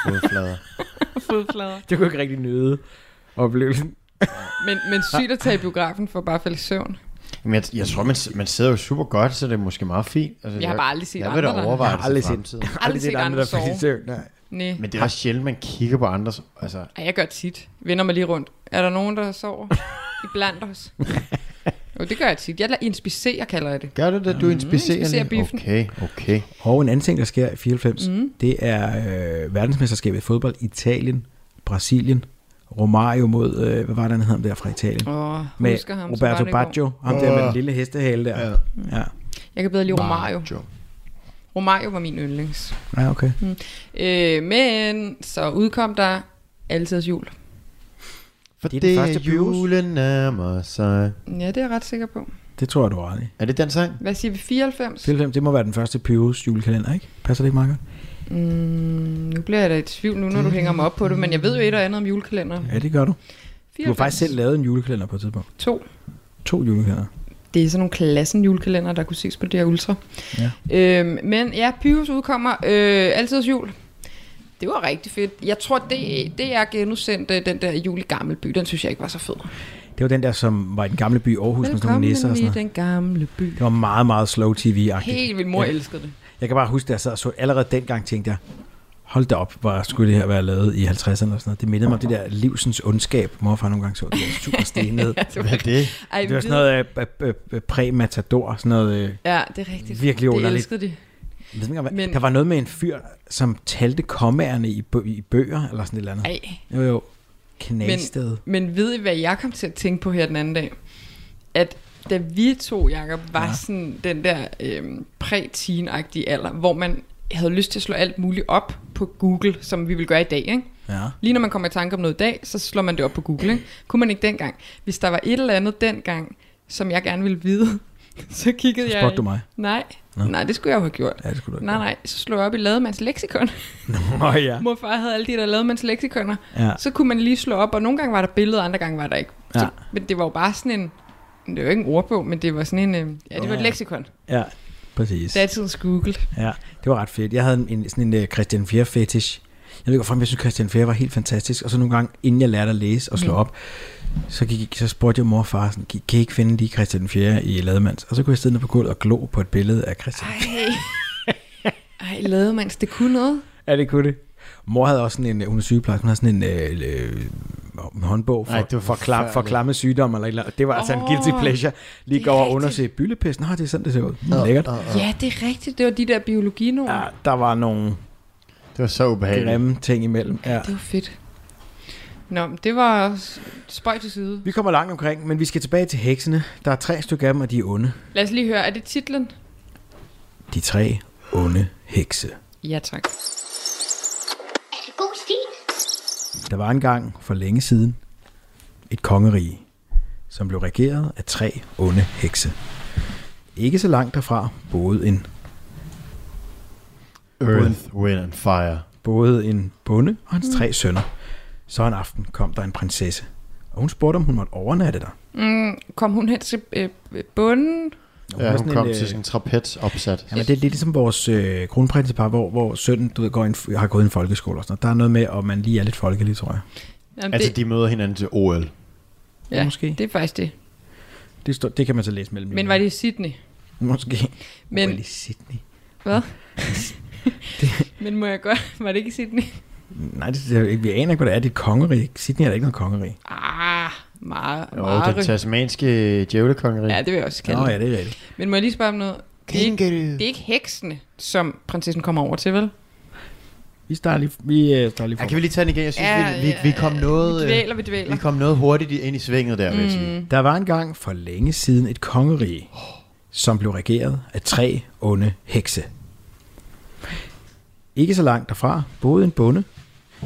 fodflader. Fodflader. Det kunne ikke rigtig nyde oplevelsen. Men, men sygt at tage i biografen for bare at falde i søvn. Men jeg, jeg tror, man, man sidder jo super godt, så det er måske meget fint. Altså, Jeg har bare aldrig set Jeg vil da andre, der- overveje Jeg har det aldrig set- fremtiden. Aldrig set andre faldt i sove. søvn. Nej. Nej. Men det er også sjældent, man kigger på andres... Altså, Ej, jeg gør det tit. Vender mig lige rundt. Er der nogen, der sover? I blandt os? Jo, det gør jeg tit. Jeg lader inspicere, kalder jeg det. Gør du det? Du inspicerer inspicerer lige? biffen. Okay, okay. Og en anden ting, der sker i 94, Mm. mm. det er øh, verdensmesterskabet i fodbold i Italien, Brasilien, Romario mod, øh, hvad var det, han hed der fra Italien? Åh, med husker ham, Roberto. Baggio, ham der med den lille hestehale der. Ja. Ja, Jeg kan bedre lide Romario. Joe. Romario var min yndlings. ja okay. Øh, men så udkom der Altid jul. For Det er det, den første julen nærmer sig. Ja, det er jeg ret sikker på. Det tror jeg, du har ret i. Er det den sang? Hvad siger vi? 94? 94, det må være den første Pyrus julekalender, ikke? Passer det ikke, Marker? Mm, nu bliver jeg da i tvivl nu, når du hænger mig op på det, men jeg ved jo et og andet om julekalender. Ja, det gør du. Du har 94. faktisk selv lavet en julekalender på et tidspunkt. To. To julekalender. Det er sådan nogle klassen julekalender, der kunne ses på det her ultra. Ja. Øhm, men ja, Pyrus udkommer øh, altid jul. Det var rigtig fedt. Jeg tror, det, det er genudsendt øh, den der jul i Gammelby. Den synes jeg ikke var så fed. Det var den der, som var i den gamle by Aarhus med sådan nogle nisser og sådan noget. den gamle by. Det var meget, meget slow tv-agtigt. Helt vildt. Mor Ja. elskede det. Jeg kan bare huske, at jeg sad og så allerede dengang tænkte jeg, hold da op, hvor skulle det her være lavet i 50'erne og sådan noget. Det mindede mig om det der livsens ondskab, morfar nogle gange så. Det var super stenet. Ja, det Hvad er det? Ej, Det var sådan noget øh, øh, øh, præ-matador, sådan noget... Øh, Ja, det er rigtigt. Virkelig Det underligt. elskede de. jeg ved ikke, hvad- Men- Der var noget med en fyr, som talte kommærne i, bø- i bøger, eller sådan et eller andet. Ej. Jo, jo. Knagsted. Men ved I, hvad jeg kom til at tænke på her den anden dag? At da vi to, Jacob, var ja. Sådan den der øhm, præ-teen-agtige alder, hvor man havde lyst til at slå alt muligt op på Google, som vi vil gøre i dag, ikke? Ja. Lige når man kommer i tanke om noget i dag, så slår man det op på Google, ikke? Kunne man ikke dengang? Hvis der var et eller andet dengang, som jeg gerne ville vide, så kiggede Så jeg... du mig. Nej, Nå. nej, det skulle jeg jo have gjort. Ja, det skulle du Nej, nej, så slog jeg op i Lademands leksikon. Nå, ja. Mor og far havde alle de der Lademands leksikoner. Ja. Så kunne man lige slå op, og nogle gange var der billeder, andre gange var der ikke. Så, Ja. Men det var jo bare sådan en... Det var ikke en ordbog, men det var sådan en... øh, Ja, det var et leksikon. ja, præcis. Datidens Google. Ja, det var ret fedt. Jeg havde en, sådan en uh, Christian Fjer fetish. Jeg ved ikke, hvorfor, men jeg synes, Christian Fjer var helt fantastisk. Og så nogle gange, inden jeg lærte at læse og slå Mhm. op, så, gik, så spurgte jeg mor og far, sådan, kan I ikke finde lige Christian Fjer i Lademands? Og så kunne jeg sidde nede på gulvet og glo på et billede af Christian. Ej. Ej, Lademands, det kunne noget. Ja, det kunne det. Mor havde også sådan en, hun er sygeplejerske, hun havde sådan en øh, øh, en håndbog for, Ej, det var for, klam, for klamme sygdomme. Eller, eller, det var altså en guilty pleasure. Lige gå er over og rigtigt. undersøge byllepest. Nå, det er sådan, det ser ud. Mm, lækkert. Ja, det er rigtigt. Det var de der biologinoer. Ja, der var nogle Det var så ubehageligt. grimme ting imellem. Ja. Det var fedt. Nå, det var spøj til side. Vi kommer langt omkring, men vi skal tilbage til heksene. Der er tre stykker af dem, og de er onde. Lad os lige høre, er det titlen? De tre onde hekse. Ja, tak. Er det god stil? Der var engang for længe siden et kongerige, som blev regeret af tre onde hekse. Ikke så langt derfra boede en, Earth, wind and fire. boede en bonde og hans tre sønner. Så en aften kom der en prinsesse, og hun spurgte, om hun måtte overnatte der. Mm, kom hun hen til øh, bunden? Og Ja, var hun sådan kom en, til øh, sådan en trapez opsat. Jamen, det er lidt ligesom vores øh, kronprinsepar, hvor, hvor sønnen du ved, går ind, har gået i en folkeskole og sådan noget. Der er noget med, at man lige er lidt folkelig, tror jeg. Jamen, Altså, det, de møder hinanden til OL. ja, måske. det er faktisk det. Det, står, det kan man så læse mellem Men var det i Sydney? Måske. Men- Men... i Sydney. Hvad? Men må jeg godt? Var det ikke i Sydney? Nej, det, det, vi aner ikke, hvad det er. Det er et kongerige. Sydney er der ikke noget kongerige. Ah, meget, Jo, meget. det tasmanske djævlekongeri. Ja, det vil jeg også kalde Nå ja, det er rigtigt. Men må jeg lige spørge om noget? Det er, ikke, det er ikke heksene, som prinsessen kommer over til, vel? Vi starter lige, vi, øh, starter lige Ja, kan vi lige tage den igen? Jeg synes, Ja, vi, vi, vi kom noget... Vi øh, dvæler, vi dvæler. Vi kom noget hurtigt ind i svinget der, vil jeg sige. Mm. Der var engang for længe siden et kongerige, som blev regeret af tre onde hekse. Ikke så langt derfra boede en bonde.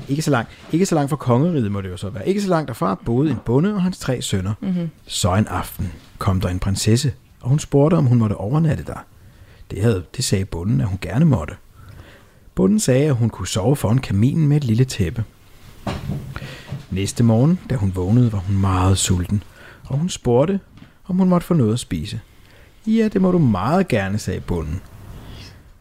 Ikke så langt, ikke så langt fra kongeriget må det jo så være. Ikke så langt derfra boede en bonde og hans tre sønner. Mm-hmm. Så en aften kom der en prinsesse, og hun spurgte, om hun måtte overnatte der. Det, havde, det sagde bonden, at hun gerne måtte. Bonden sagde, at hun kunne sove foran kaminen med et lille tæppe. Næste morgen, da hun vågnede, var hun meget sulten, og hun spurgte, om hun måtte få noget at spise. Ja, det må du meget gerne, sagde bonden.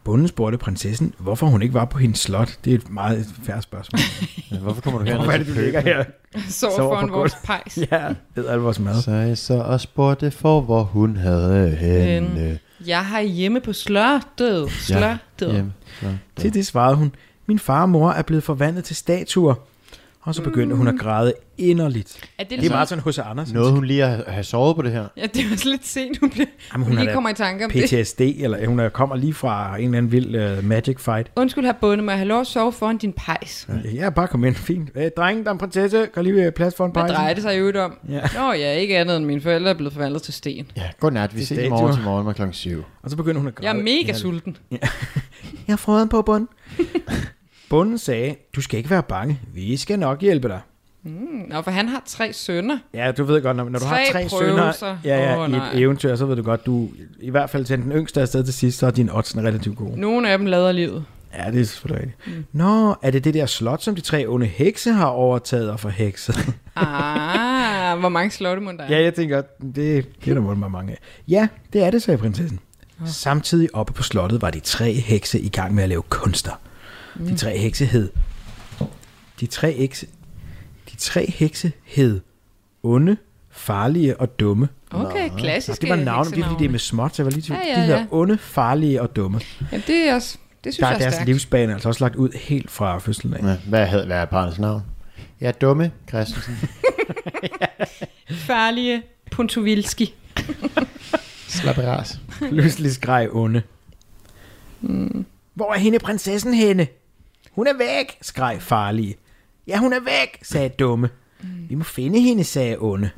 Bonden spurgte prinsessen, hvorfor hun ikke var på hendes slot. Det er et meget færre spørgsmål. Ja, Hvorfor kommer du her? Hvorfor er det, du ligger her? Sover Sover foran på vores pejs. Ja, det er alt vores mad. Så jeg så og spurgte for, hvor hun havde henne. Jeg har hjemme på slottet. Slottet. Hjem. Så, Til det svarede hun, min far og mor er blevet forvandlet til statuer. Og så begyndte hun at græde inderligt. Er det, Det er meget sådan hos Andersen. Noget hun lige har, har sovet på det her. Ja, det er også lidt sent, hun, bliver, Jamen, hun hun lige kommer i tanke om det. PTSD, eller hun er, kommer lige fra en eller anden vild uh, magic fight. Undskyld her bunde, må jeg have lov at sove foran din pejs? Ja, bare kom ind. Fint. Øh, drenge, der er en prinsesse. Kan lige øh, plads for en Hvad pejs? drejer det sig øvrigt om? Ja. Nå ja, ikke andet end mine forældre er blevet forvandlet til sten. Ja, godnat. Vi Det ses i morgen til morgen med klokken 7. Og så begyndte hun at Jeg græde. er mega inderligt. sulten. Jeg har på bunden. bunden sagde, du skal ikke være bange. Vi skal nok hjælpe dig. Mm, Nå, for han har tre sønner. Ja, du ved godt, når, når du har Tre prøvelser. sønner ja, ja, Åh, i nej. et eventyr, så ved du godt, du i hvert fald til den yngste afsted til sidst, så er din odds relativt gode. Nogle af dem lader livet. Ja, det er selvfølgelig rigtigt. Mm. Nå, er det det der slot, som de tre onde hekse har overtaget og forhekset? Ah, hvor mange slotte der er? ja, jeg tænker, det, det er der må mange af. Ja, det er det, sagde prinsessen. Samtidig oppe på slottet var de tre hekse i gang med at lave kunster. Mm. De tre hekse hed... De tre hekse... De tre hekse hed onde, farlige og dumme. Okay, Nå, klassiske det var navne, det er fordi det er med småt, så jeg var lige i tvivl. Ja, ja, De hedder ja. onde, farlige og dumme. Ja, det er også, det synes Der jeg er er deres stærkt. livsbane altså også lagt ud helt fra fødslen af. Ja, hvad, hed, hvad er barnets navn? Ja, dumme Christensen. Farlige Puntovilski. Slap af ras. Pludselig skreg onde. Mm. Hvor er hende prinsessen henne? Hun er væk, skreg farlige. Ja, hun er væk, sagde dumme. Mm. Vi må finde hende, sagde onde.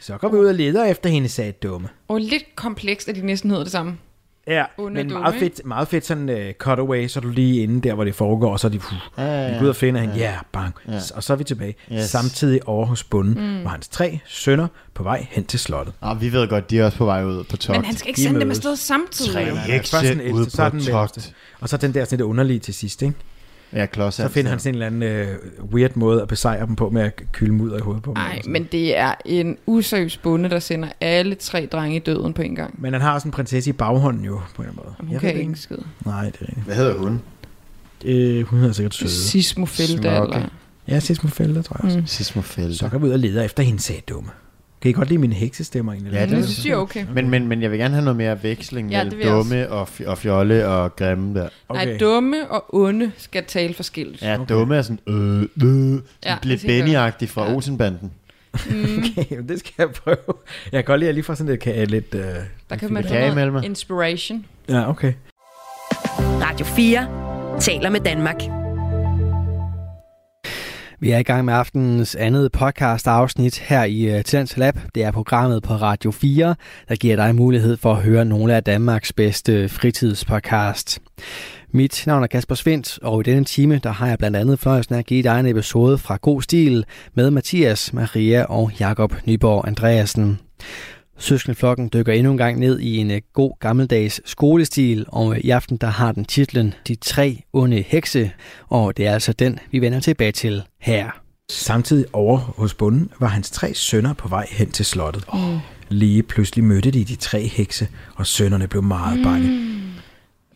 Så går vi ud og leder efter hende, sagde dumme. Og lidt komplekst, at de næsten hedder det samme. Ja, Onde men dumme, meget fedt, meget fedt sådan uh, cutaway, så er du lige inde der, hvor det foregår, og så er de, uh, Ja, ja, ja. går ud og finder hende, ja, Ja. yeah, bang, Ja. og så er vi tilbage. Yes. Samtidig over hos bunden Mm. var hans tre sønner på vej hen til slottet. Og vi ved godt, de er også på vej ud på togt. Men han skal ikke De sende dem mødes. afsted samtidig. Tre hekse Først den ude ældste, så er på den togt. Og så den der sådan lidt underlige til sidst, ikke? Ja, klods Så finder han sådan en eller anden uh, weird måde at besejre dem på med at kylde mudder i hovedet på dem. Nej, men det er en useriøs bonde, der sender alle tre drenge i døden på en gang. Men han har også en prinsesse i baghånden jo, på en eller anden måde. Hun Jeg kan ikke skid. Nej, det er rigtigt. Hvad hedder hun? Øh, hun hedder sikkert Søde. Sismo Felda, Smokke. eller... Ja, Sismo Felder, tror jeg også. Mm. Sismo Felder. Så går vi ud og leder efter hende, sagde dumme. Kan I godt lide mine heksestemmer egentlig? Ja, det Det synes jeg okay. Men, men, men jeg vil gerne have noget mere veksling Ja, mellem jeg dumme og, f- og fjolle og grimme der. Okay. Nej, dumme og onde skal tale forskelligt. Ja, okay. dumme er sådan, øh, øh, sådan Ja, lidt jeg. Benny-agtig fra ja. Olsenbanden. Mm. Okay, det skal jeg prøve. Jeg kan godt lide at lige få sådan lidt, ka- lidt uh, Der kan man få noget inspiration. Ja, okay. Radio 4 taler med Danmark. Vi er i gang med aftenens andet podcast afsnit her i øh, Tens Lab. Det er programmet på Radio 4, der giver dig mulighed for at høre nogle af Danmarks bedste øh, fritidspodcast. Mit navn er Kasper Svendt, og i denne time der har jeg blandt andet fornøjelsen af at give dig en episode fra God Stil med Mathias, Maria og Jakob Nyborg Andreasen. Søskendeflokken dykker endnu en gang ned i en øh, god gammeldags skolestil, og øh, i aften der har den titlen De tre onde hekse, og det er altså den, vi vender tilbage til her. Samtidig over hos bunden var hans tre sønner på vej hen til slottet. Mm. Lige pludselig mødte de de tre hekse, og sønnerne blev meget bange. Mm.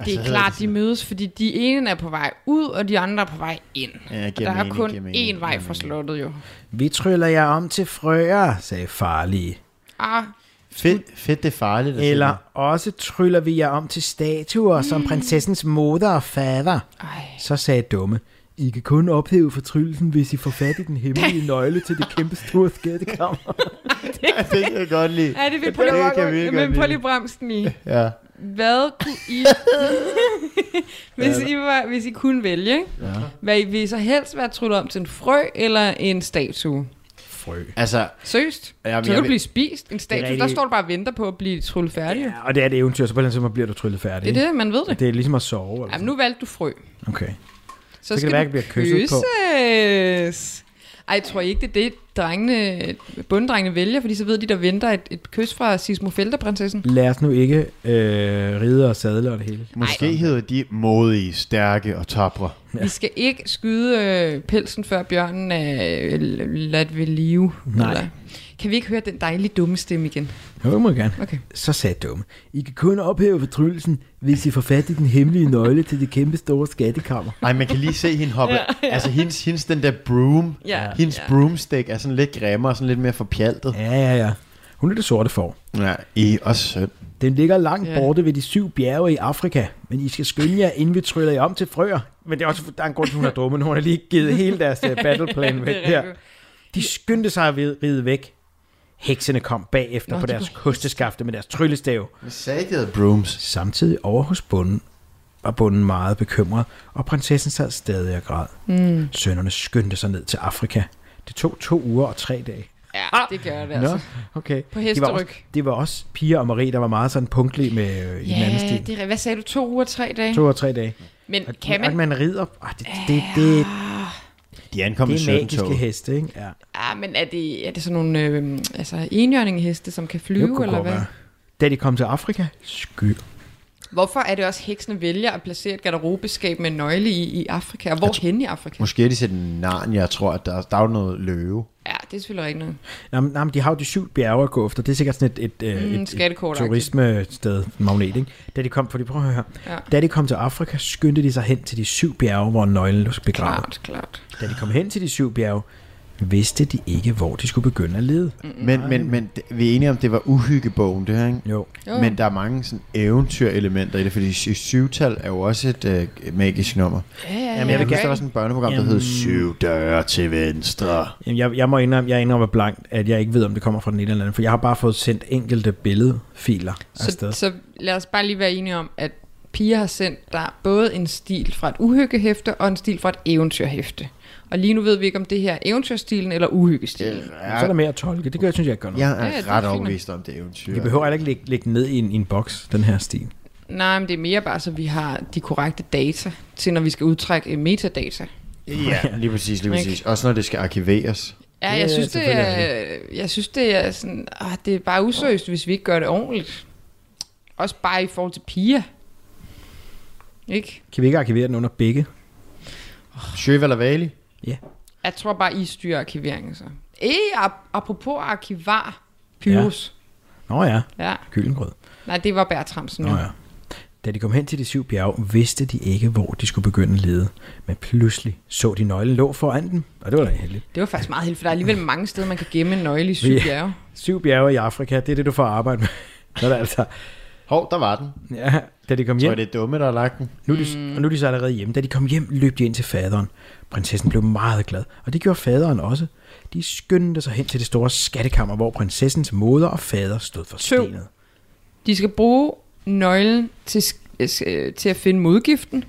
Det er klart, de mødes, fordi de ene er på vej ud, og de andre er på vej ind. Ja, Og der er mening, kun én vej fra slottet jo. Vi tryller jer om til frøer, sagde farlige. Ah, Fedt, fedt det er farligt. at Eller også tryller vi jer om til statuer, som prinsessens moder og fader. ej. Så sagde dumme. I kan kun ophæve fortryllelsen, hvis I får fat i den hemmelige nøgle til det kæmpe store skattekammer. Ja, det kan jeg godt lide. Ja, det vil Det prøv lige, kan virkelig men lige bremsen i. Ja. Hvad kunne I... hvis, I var, hvis I kunne vælge, ja. Hvad I, vil I så helst være tryllet om til en frø eller en statue? Frø. Altså, Seriøst? Jamen, så kan du vil- blive spist. En statue, der rigtig- står du bare og venter på at blive tryllet færdig. Ja, og det er et eventyr, så på den måde bliver du tryllet færdig. Det er det, man ved det. Det er ligesom at sove. Eller Jamen, nu valgte du frø. Okay. Så, kan det skal være, du jeg bliver kysset på. Ej, jeg tror ikke, det er det, drengene, bunddrengene vælger, fordi så ved de, der venter et, et kys fra Sismo Felter-prinsessen. Lad os nu ikke øh, ride og sadle og det hele. måske hedder de modige, stærke og tabre. Ja. Vi skal ikke skyde øh, pelsen, før bjørnen er øh, ladt ved live. Nej. Eller, kan vi ikke høre den dejlige dumme stemme igen? Jo, må jeg gerne. Okay. Så sagde dumme. I kan kun ophæve fortryllelsen, hvis I får fat i den hemmelige nøgle til det kæmpe store skattekammer. Ej, man kan lige se hende hoppe. ja, ja. Altså, hendes, hendes den der broom, Ja, hendes ja. broomstick er sådan lidt grimmere og sådan lidt mere forpjaltet. Ja, ja, ja. Hun er det sorte for. Ja, I er også sødt. Den ligger langt ja. borte ved de syv bjerge i Afrika, men I skal skynde jer, inden vi tryller jer om til frøer. Men det er også, der er en grund til, hun har drukket. Hun har lige givet hele deres uh, battle væk er her. De skyndte sig at ride væk. Heksene kom bagefter Nå, på de deres kosteskafte med deres tryllestav. Sagde, brooms. Samtidig over hos bunden var bunden meget bekymret, og prinsessen sad stadig og græd. Mm. Sønnerne skyndte sig ned til Afrika. Det tog to uger og tre dage. Ja, det gør det Nå, altså. okay. På De var, også, hesteryg. de var også Pia og Marie, der var meget sådan punktlige med øh, i den anden Ja, stil. det hvad sagde du? To uger, tre dage? To og tre dage. Men Og kan At man... man rider... Ah, det, det, det, De ankom det er 17 magiske tog. heste, ikke? Ja. Ah, men er det, er det sådan nogle øh, altså, enhjørningeheste, som kan flyve, eller hvad? være. Da de kom til Afrika, sky. Hvorfor er det også, heksene vælger at placere et garderobeskab med nøgle i, i Afrika? Og hvor hen i Afrika? Måske er de set en narn, jeg tror, at der, der er jo noget løve. Ja, det er selvfølgelig rigtigt. nok. Nå, men, nej, men de har jo de syv bjerge at gå efter. Det er sikkert sådan et, et, Mm, mm, et, et turismested, magnet, ikke? Da de kom, for de prøver at høre her. Ja. Da de kom til Afrika, skyndte de sig hen til de syv bjerge, hvor nøglen lå begravet. Klart, klart. Da de kom hen til de syv bjerge, vidste de ikke, hvor de skulle begynde at lede. Men, men, men vi er enige om, det var uhyggebogen, det her, ikke? Jo. Jo. Men der er mange sådan eventyrelementer i det, fordi sy- syvtal er jo også et øh, magisk nummer. Ja, ja, Jamen, ja, jeg vil kan huske, der var sådan et børneprogram, der hed Syv døre til venstre. Jamen, Jeg, jeg må indrømme, jeg indrømmer blankt, at jeg ikke ved, om det kommer fra den ene eller anden, for jeg har bare fået sendt enkelte billedfiler afsted. så, så lad os bare lige være enige om, at Pia har sendt dig både en stil fra et uhyggehæfte og en stil fra et eventyrhæfte. Og lige nu ved vi ikke, om det her er eventyrstilen eller uhyggestilen. Så er der mere at tolke. Det kan jeg synes, jeg gør noget. Jeg Ja, er det er ret overbevist om det eventyr. Vi behøver heller ikke lægge, ned i en, i en boks, den her stil. Nej, men det er mere bare, så vi har de korrekte data til, når vi skal udtrække eh, metadata. Ja, lige præcis, lige Ikke? præcis. Også når det skal arkiveres. Ja, jeg er synes, det er, jeg synes, det er sådan, ah, det er bare useriøst, hvis vi ikke gør det ordentligt. Også bare i forhold til Pia. Ikke? Kan vi ikke arkivere den under begge? Sjøv eller Vali? Jeg tror bare, I styrer arkiveringen så. Ap- apropos arkivar, Pyrus. Nå ja, Ja. ja. Gyllengrød. Nej, det var Bertramsen. Nå ja. Da de kom hen til de syv bjerge, vidste de ikke, hvor de skulle begynde at lede. Men pludselig så de nøglen lå foran dem, og det var da heldigt. Det var faktisk meget heldigt, for der er alligevel mange steder, man kan gemme en nøgle i syv Ja. bjerge. Syv bjerge i Afrika, det er det, du får arbejde med. Så er det altså, Hov, der var den. ja, da de kom Så hjem, er det dumme, der har lagt den. nu er de, og nu er de så allerede hjemme. Da de kom hjem, løb de ind til faderen. Prinsessen blev meget glad, og det gjorde faderen også. De skyndte sig hen til det store skattekammer, hvor prinsessens moder og fader stod for stenet. De skal bruge nøglen til, øh, til at finde modgiften.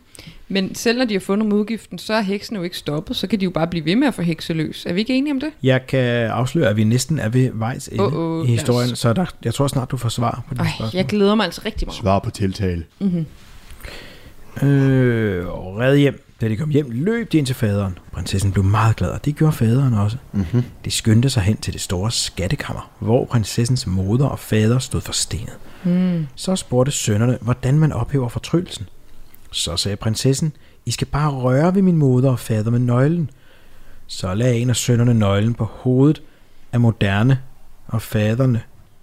Men selv når de har fundet modgiften, så er heksen jo ikke stoppet. Så kan de jo bare blive ved med at få hekseløs. Er vi ikke enige om det? Jeg kan afsløre, at vi næsten er ved vejs ende Åh, åh, i historien, os- så der, jeg tror snart, du får svar på det Ej, spørgsmål. jeg glæder mig altså rigtig meget. Svar på tiltale. Øh, og redde hjem. Da de kom hjem, løb de ind til faderen. Prinsessen blev meget glad, og det gjorde faderen også. Mm-hmm. De skyndte sig hen til det store skattekammer, hvor prinsessens moder og fader stod for stenet. Mm. Så spurgte sønnerne, hvordan man ophæver fortryllelsen. Så sagde prinsessen, I skal bare røre ved min moder og fader med nøglen. Så lagde en af sønnerne nøglen på hovedet af moderne og faderne.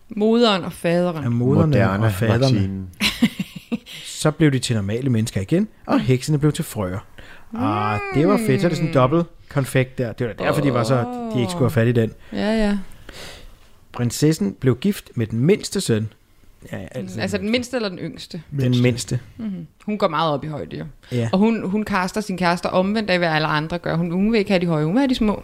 Moderen og faderen. Af moderne Moderne og faderne. Så blev de til normale mennesker igen, og heksene blev til frøer. Ah, det var fedt. Så er det sådan en dobbelt konfekt der. Det var derfor, de var så, de ikke skulle have fat i den. Ja, ja. Prinsessen blev gift med den mindste søn. Ja, altså, Altså den mindste eller den yngste? den mindste. Mm-hmm. Hun går meget op i højde, jo. Ja. Og hun, hun kaster sin kærester omvendt af, hvad alle andre gør. Hun, hun vil ikke have de høje, hun vil have de små.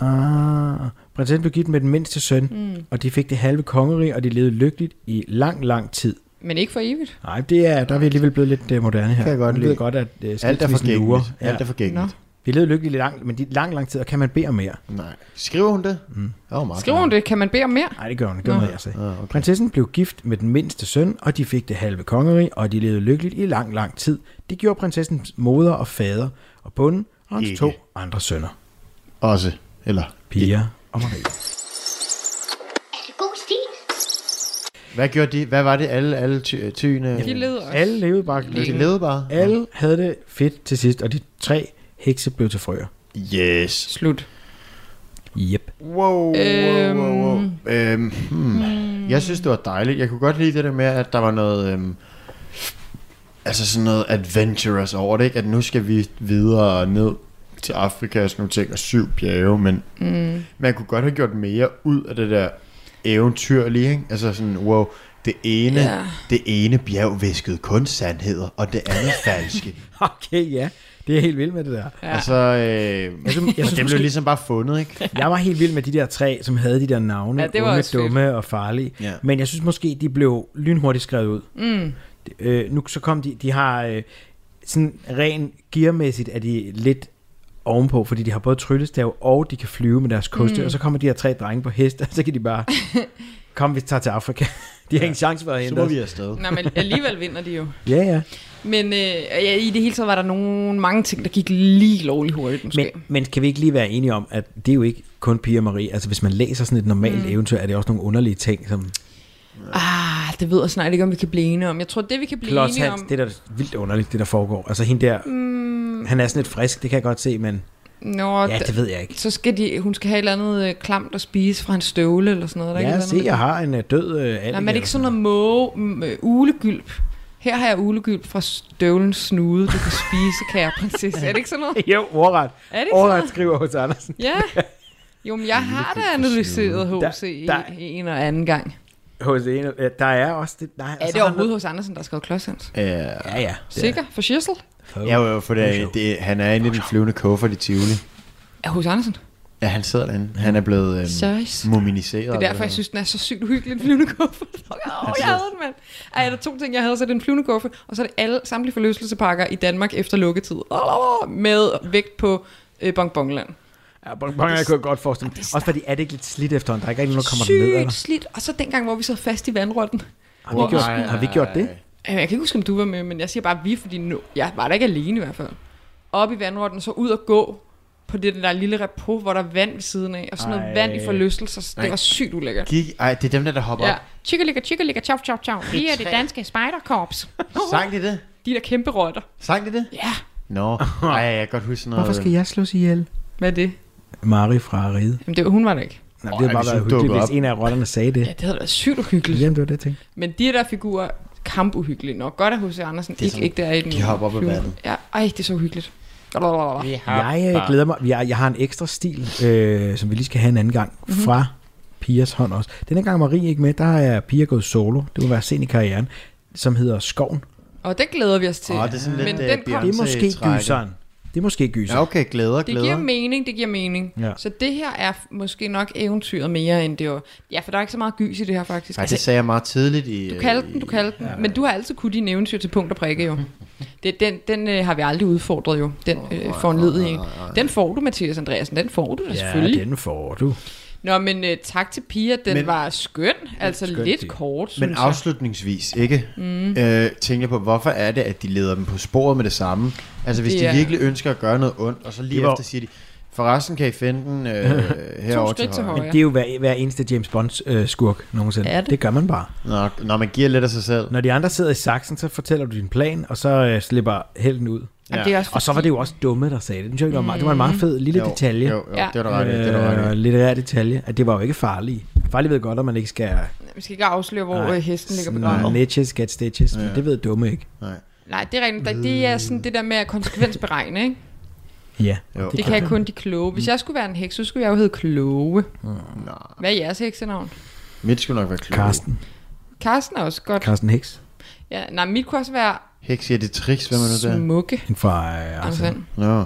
Ah, prinsessen blev gift med den mindste søn, Mm. og de fik det halve kongerige, og de levede lykkeligt i lang, lang tid. Men ikke for evigt. Nej, det er, der er vi alligevel blevet lidt uh, moderne her. Kan jeg godt lide. godt, at uh, Alt er forgængeligt. Alt er forgængeligt. Vi levede lykkeligt i lang, men de lang, lang tid, og kan man bede om mere? Nej. Skriver hun det? Mm. Oh, meget Skriver hun det? Kan man bede om mere? Nej, det gør hun. Det gør hun, jeg sagde. Ah, okay. Prinsessen blev gift med den mindste søn, og de fik det halve kongerige, og de levede lykkeligt i lang, lang tid. Det gjorde prinsessens moder og fader, og bunden og hans Ikke. to andre sønner, Også. Eller. Pia og Marie. Er det god stil? Hvad gjorde de? Hvad var det, alle, alle ty- tyene? De leder også. Alle levede bare De levede bare? Alle havde det fedt til sidst, og de tre hekse blev til frøer. Yes. Slut. Yep. Wow, wow, wow, wow. Øhm, hmm. Jeg synes, det var dejligt. Jeg kunne godt lide det der med, at der var noget... Øhm, altså sådan noget adventurous over det, ikke? At nu skal vi videre ned til Afrika og sådan nogle ting, og syv bjerge, men Mm. man kunne godt have gjort mere ud af det der eventyrlige, ikke? Altså sådan, wow, det ene, Ja. det ene bjerg viskede kun sandheder, og det andet falske. Okay, ja. Det er helt vildt med det der. Ja. Og så, øh, Jeg synes, jeg synes det blev ligesom bare fundet, ikke? jeg var helt vild med de der tre, som havde de der navne. Ja, det var unge, fedt. dumme og farlige. Ja. Men jeg synes måske, de blev lynhurtigt skrevet ud. Mm. Øh, nu så kom de, de har øh, sådan ren gearmæssigt er de lidt ovenpå, fordi de har både tryllestav og de kan flyve med deres koste, Mm. og så kommer de her tre drenge på hest, og så kan de bare, kom vi tager til Afrika. De har ingen chance for at Så hente må os. vi afsted. Nå, men alligevel vinder de jo. Ja, ja. Men øh, ja, i det hele taget var der nogle, mange ting, der gik lige lovligt hurtigt måske. Men, men kan vi ikke lige være enige om, at det er jo ikke kun Pia og Marie. Altså hvis man læser sådan et normalt mm. eventyr, er det også nogle underlige ting, som Ah, det ved jeg snart ikke, om vi kan blive enige om. Jeg tror, det vi kan blive Klods enige Hans, om... det er da vildt underligt, det der foregår. Altså hende der, Mm, han er sådan lidt frisk, det kan jeg godt se, men nå, ja, det ved jeg ikke. så skal de, hun skal have et eller andet øh, klamt at spise fra en støvle eller sådan noget. Der er Ja, ikke se, jeg har en øh, død øh, Nej, men er det ikke sådan noget måge, øh, ulegylp? Her har jeg ulegylp fra støvlens snude, du kan spise, kære prinsesse. Er det ikke sådan noget? Jo, ordret. Er det ikke Ordret skriver hos Andersen. Ja. Jo, men jeg har da analyseret H.C. en og anden gang. Hos en, øh, der er også det. Nej, Er det overhovedet hos Andersen, der har skrevet Klodshands? Ja, Ja, ja. Sikker? For Schissel? ja jo, for det, det, han er inde i den flyvende kuffert i Tivoli. Er hos Andersen? Ja, han sidder derinde. Han er blevet øhm, Seriøst? muminiseret. Det er derfor, jeg synes, den er så sygt uhyggelig, en flyvende kuffert. Åh, jeg havde den, mand. Ej, der er to ting, jeg havde. Så er det en flyvende kuffert, og så er det alle samtlige forlystelsespakker i Danmark efter lukketid. Med vægt på øh, Bongbongland. Ja, bonbon, jeg kunne godt forestille mig. Også fordi er det ikke lidt slidt efterhånden. Der er ikke rigtig nogen, der kommer ned Sygt dig. slidt. Og så dengang, hvor vi sad fast i vandrotten. Har vi, gjort, har vi gjort det? Øh, Jeg kan ikke huske, om du var med, men jeg siger bare vi, fordi nu, jeg var der ikke alene i hvert fald. Op i vandrotten, så ud og gå på det der lille repo, hvor der er vand ved siden af, og sådan noget Ej. vand i forlystelser. Det Ej. var sygt ulækkert. Gik, ej, det er dem der, der hopper Ja. op. Chickalika, chickalika, chow, chow, chow. Vi er det danske spejderkorps. Sang de det? De der kæmpe rotter. Sang de det? Ja. Nå, ej, jeg kan godt huske noget. Hvorfor skal jeg slås ihjel? Hvad er det? Mari fra Ride. Jamen, det var, hun var der ikke. Nej, det havde bare været hyggeligt, hvis en af rotterne sagde det. Ja, det havde været sygt uhyggeligt. Jamen, det var det, jeg tænkte. Men de der figurer, kampuhyggelige nok. Godt at H.C. Andersen Det er ikke, sådan, ikke der i den. de hopper op flyvende- vandet. Ja, ej, det er så uhyggeligt. Jeg øh, glæder mig. Jeg, jeg har en ekstra stil, øh, som vi lige skal have en anden gang, Mhm. mm-hmm. fra Pias hånd også. Denne gang Marie ikke med, der er Pia gået solo. Det må være sent i karrieren. Som hedder Skoven. Og den glæder vi os til. Åh, det er sådan Men lidt, den øh, kom- Det er måske gyseren. Det er måske gyseren. Ja, okay, glæder, Det glæder. giver mening, det giver mening. Ja. Så det her er måske nok eventyret mere, end det var... Ja, for der er ikke så meget gys i det her, faktisk. Nej, det sagde jeg meget tidligt i... du kaldte den, du kaldte den. Men du har altid kunnet dine eventyr til punkt og prikke, jo. Det, den den øh, har vi aldrig udfordret, jo. Den øh, foranledige. Den får du, Mathias Andreasen. Den får du da Ja, selvfølgelig. den får du. Nå, men øh, tak til Pia. Den Men- men, var skøn. Altså skøn, lidt det. kort, Men synes afslutningsvis, ikke? Mm. Øh, tænker jeg på, hvorfor er det, at de leder dem på sporet med det samme? Altså, hvis Det de virkelig ønsker at gøre noget ondt, og så lige var- efter siger de, forresten kan I finde den øh, herovre til Men højre. det er jo hver, hver eneste James Bond øh, skurk nogensinde. Er det? det gør man bare. Nå, når man giver lidt af sig selv. Når de andre sidder i saksen, så fortæller du din plan, og så øh, slipper helten ud. Jamen, det er også Og så var det jo også dumme, der sagde det. Det, jeg, det, var, meget, det var en meget fed lille jo, detalje. Jo, jo, Ja. det var der ret i, det var der Øh, litterær detalje, at det var jo ikke farligt. Farligt ved godt, at man ikke skal Vi skal ikke afsløre, hvor Nej. øh, hesten ligger begravet. Netches, get stitches. Ja. Ja. Det ved dumme ikke. Nej. Nej, det er rigtigt. Der- Det er sådan det der med at konsekvensberegne, ikke? Ja. Jo. Det kan kun de kloge. Hvis jeg skulle være en heks, så skulle jeg jo hedde Kloge. Nå, Hvad er jeres heksenavn? mit skulle nok være klog. Karsten. Karsten er også godt. Karsten Hicks. Ja, nej, mit kunne også være Heks, ja, det er tricks, hvad man nu der? Smukke. En fra øh. Nå.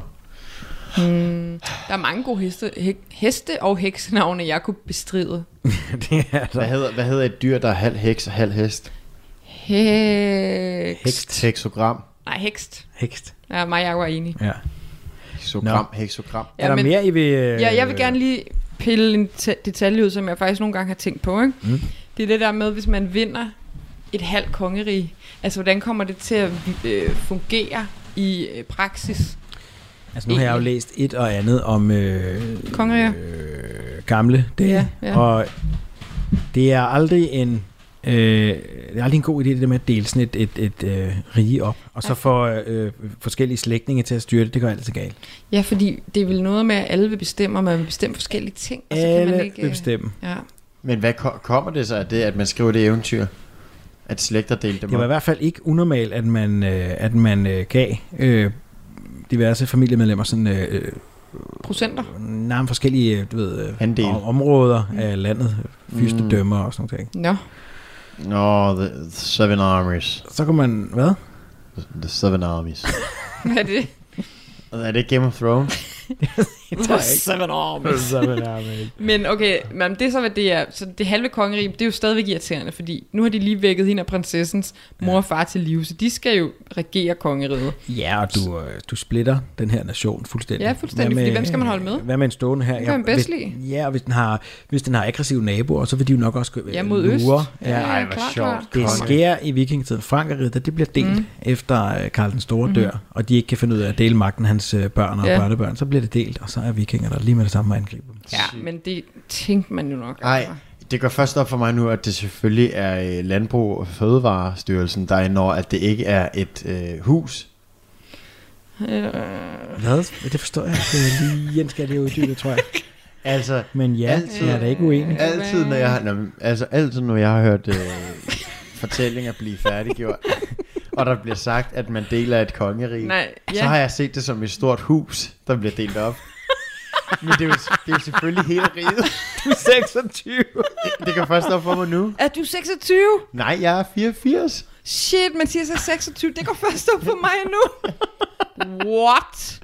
Hmm, der er mange gode heste, he, heste og heksenavne, jeg kunne bestride. det er Hvad der. hedder, hvad hedder et dyr, der er halv heks og halv hest? Hekst. Heksogram. Nej, hekst. Hekst. Ja, mig og jeg var enige. Ja. Heksogram, heksogram. er der men- mere, I vil... Øh, Ja, jeg vil gerne lige pille en detalje ud, som jeg faktisk nogle gange har tænkt på. Ikke? Mm. Det er det der med, hvis man vinder et halvt kongerige. Altså, hvordan kommer det til at øh, fungere i øh, praksis? Altså, nu har jeg jo læst et og andet om øh, Kongeriger? øh, gamle dage. Ja, ja. Og det er aldrig en... Øh, det er aldrig en god idé, det der med at dele sådan et, et, et øh, rige op, og så Ja. få øh, forskellige slægtninge til at styre det. Det går altid galt. Ja, fordi det er vel noget med, at alle vil bestemme, og man vil bestemme forskellige ting. Og så kan Alle man ikke, vil bestemme. Ja. Men hvad ko- kommer det så af det, at man skriver det eventyr? At slægter delte dem Det var i hvert fald ikke unormalt, at man, øh, at man øh, gav øh, diverse familiemedlemmer sådan... Øh, Procenter. nærmere forskellige øh, du ved, øh, Andel. om- områder af landet, fyrstedømmer og sådan noget. Nå. Nå, the, the Seven Armies. Så kan man, hvad? The Seven Armies. Hvad er det? Er det Game of Thrones? Seven armies. Så vil jeg med. Men okay, men det er så, hvad det er. Så det halve kongerige, det er jo stadigvæk irriterende, fordi nu har de lige vækket hende af prinsessens mor og far til live, så de skal jo regere kongeriget. Ja, og du, øh, du splitter den her nation fuldstændig. Ja, fuldstændig, fordi hvem skal man holde med? Hvad med en stående her? kan man bedst lide. Ja, og hvis den, har, hvis den har aggressive naboer, så vil de jo nok også gå Ja, mod øst. lure. Ja, Ej, hvor sjovt. Det sker i vikingetiden. Frankrig, da det bliver delt Mm. mm. efter øh, Karl den Store dør, Mhm. og de ikke kan finde ud af at dele magten, hans øh, børn og Ja. ja. børnebørn, så bliver det delt, og så er vikinger der lige med det samme angriber dem. Ja, men det tænkte man jo nok. Nej, det går først op for mig nu, at det selvfølgelig er øh, Landbrug og Fødevarestyrelsen, der er når, at det ikke er et øh, hus. Øh, Hvad? Det forstår jeg ikke. Lige Jens skal det jo uddybet, tror jeg. Altså, Men ja, Altid. jeg er da ikke uenig. altid når jeg har, nå, altså, altid når jeg har hørt øh, fortællinger blive færdiggjort, og der bliver sagt, at man deler et kongerige, nej, så har jeg set det som et stort hus, der bliver delt op. Men det er, jo, det er jo selvfølgelig hele riget. Du er 26. Det kan først op for mig nu. Er du 26? Nej, jeg er 84. Shit, man siger så 26. Det går først op for mig nu. What?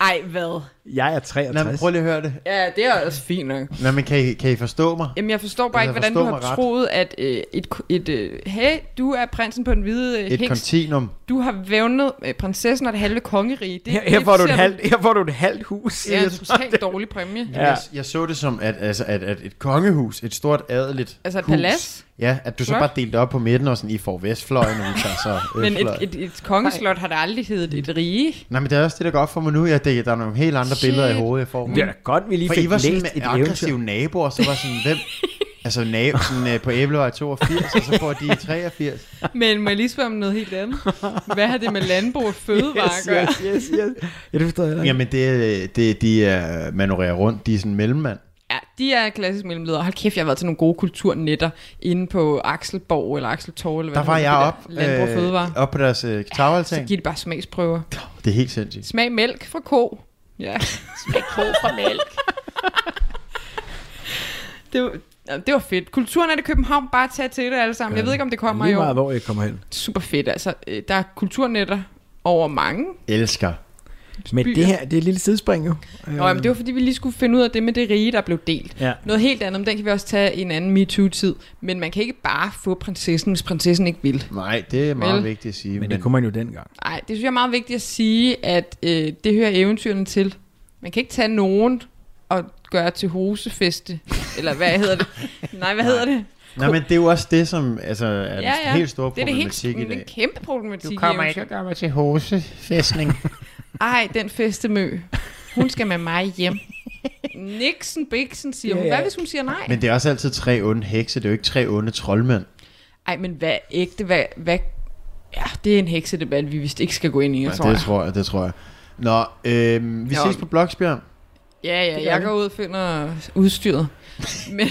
Ej, hvad? Jeg er 63. Nå, men prøv lige at høre det. Ja, det er også fint nok. Nå, men kan I, kan I forstå mig? Jamen, jeg forstår bare Altså, ikke, hvordan du har ret. troet, at øh, et, et øh, hey, du er prinsen på den hvide øh, Et heks. kontinuum. Du har vævnet øh, prinsessen og det halve kongerige. Det, her, her, det får du et halvt, her får du et halvt hus. Ja, en totalt dårlig præmie. Ja. Jeg, jeg så det som, at, altså, at, at et kongehus, et stort adeligt Altså et hus, palads. Ja, at du så Flot. bare delte op på midten, og sådan, I får vestfløjen, og vi tager så Men østfløjen. et, et, et kongeslot har der aldrig heddet et rige. Nej, men det er også det, der går op for mig nu. Jeg, det, der er nogle helt andre Shit. billeder i hovedet, jeg får. Det er da godt, vi lige For fik I var sådan med et aggressive eventyr. naboer, så var sådan, hvem... Altså nabo, sådan, uh, på Æblevej 82, og så får de 83. Men må jeg lige spørge om noget helt andet? Hvad har det med landbrug og fødevare at gøre? yes, yes, yes. Ja, det forstår jeg ikke. Jamen, det, det, de er manøvrerer rundt. De er sådan mellemmand. Ja, de er klassisk mellemledere. Hold kæft, jeg har været til nogle gode kulturnetter inde på Axelborg eller Axeltorv, eller hvad Der var jeg op, der fødevare. op på deres øh, Så tagaltang. giver de bare smagsprøver. Det er helt sindssygt. Smag mælk fra ko. Ja. Smag ko fra mælk. det, var, ja, det var fedt. Kulturen er det København. Bare tag til det alle sammen. Jeg ved ikke, om det kommer i Lige meget, år. hvor jeg kommer hen. Super fedt. Altså, øh, der er kulturnetter over mange. Elsker. Men Byer. det her, det er et lille sidespring jo. Nå, jamen, det var fordi, vi lige skulle finde ud af det med det rige, der blev delt. Ja. Noget helt andet, men den kan vi også tage i en anden MeToo-tid. Men man kan ikke bare få prinsessen, hvis prinsessen ikke vil. Nej, det er meget Vel. vigtigt at sige. Men det kunne man jo dengang. Nej, det synes jeg er meget vigtigt at sige, at øh, det hører eventyrene til. Man kan ikke tage nogen og gøre til hosefeste. Eller hvad hedder det? Nej, hvad hedder det? Nej, men det er jo også det, som altså, er Ja, ja. den helt store Det er det helt problematik i det er dag. en kæmpe problematik. i at eventyr. gøre mig til hosefæstning. Ej, den festemø. Hun skal med mig hjem. Nixon Bixen siger Ja, hun. Hvad hvis hun siger nej? men det er også altid tre onde hekse, det er jo ikke tre onde troldmænd. Ej, men hvad ægte? Hvad, hvad? Ja, det er en heksedebat, vi vist ikke skal gå ind i, Ja, tror det jeg. tror jeg, det tror jeg. Nå, øhm, vi Nå. ses på Bloksbjerg. Ja, ja, jeg går ud og finder udstyret. Men,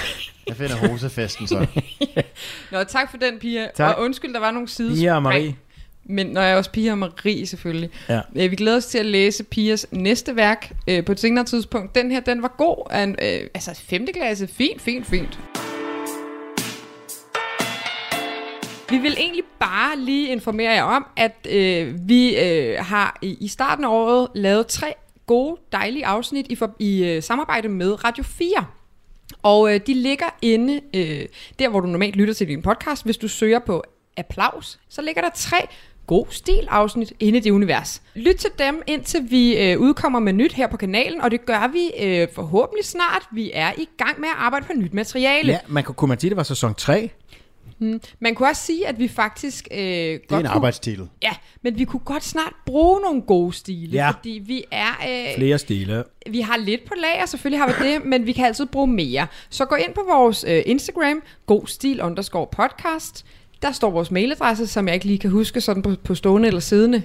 Jeg finder hosefesten så. nå, tak for den, Pia. Tak. Og undskyld, der var nogle sides. Pia og Marie. Men når jeg er også Pia og Marie selvfølgelig. Ja. Øh, vi glæder os til at læse Pias næste værk øh, på et senere tidspunkt. Den her, den var god. Af en, øh, altså 5. klasse. Fint, fint, fint. Vi vil egentlig bare lige informere jer om, at øh, vi øh, har i, i starten af året lavet tre gode, dejlige afsnit i, for, i øh, samarbejde med Radio 4. Og øh, de ligger inde øh, der, hvor du normalt lytter til din podcast. Hvis du søger på applaus, så ligger der tre god stil afsnit inde i det univers. Lyt til dem, indtil vi øh, udkommer med nyt her på kanalen, og det gør vi øh, forhåbentlig snart. Vi er i gang med at arbejde på nyt materiale. Ja, man kunne, kunne man sige, det var sæson 3? Man kunne også sige, at vi faktisk øh, Det er godt en kunne, arbejdstitel. Ja, men vi kunne godt snart bruge nogle gode stile, Ja. fordi vi er... Øh, Flere stile. vi har lidt på lager, selvfølgelig har vi det, men vi kan altid bruge mere. Så gå ind på vores øh, Instagram, god stil underscore podcast. Der står vores mailadresse, som jeg ikke lige kan huske sådan på, på stående eller siddende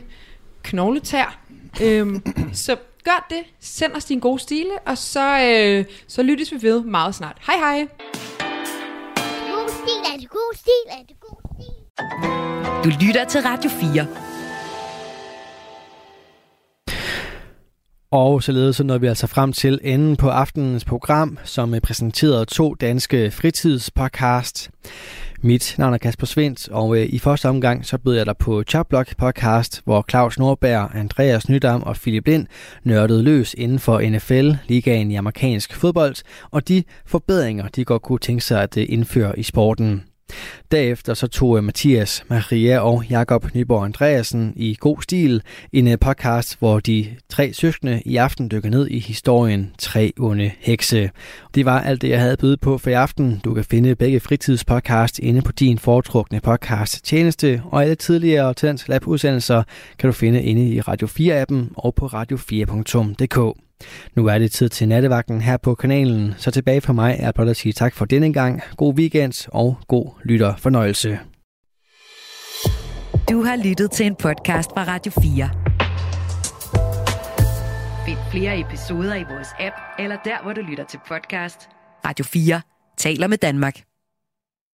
knogletær. Øhm, så gør det. Send os din gode stile, og så, øh, så lyttes vi ved meget snart. Hej hej! God stil er det god stil er det god stil. Du lytter til Radio 4. Og således så nåede vi altså frem til enden på aftenens program, som præsenterede to danske fritidspodcast. Mit navn er Kasper Svendt, og øh, i første omgang så bød jeg dig på Chopblock podcast, hvor Claus Nordberg, Andreas Nydam og Philip Lind nørdede løs inden for NFL, ligaen i amerikansk fodbold, og de forbedringer, de godt kunne tænke sig at øh, indføre i sporten. Derefter så tog øh, Mathias, Maria og Jakob Nyborg Andreasen i god stil en øh, podcast, hvor de tre søskende i aften dykker ned i historien Tre onde hekse. Det var alt det, jeg havde bydet på for i aften. Du kan finde begge fritidspodcast inde på din foretrukne podcast tjeneste, og alle tidligere Talents Lab udsendelser kan du finde inde i Radio 4-appen og på radio4.dk. Nu er det tid til nattevagten her på kanalen, så tilbage fra mig er blot at sige tak for denne gang. God weekend og god lytterfornøjelse. Du har lyttet til en podcast fra Radio 4. Find flere episoder i vores app, eller der, hvor du lytter til podcast. Radio 4 taler med Danmark.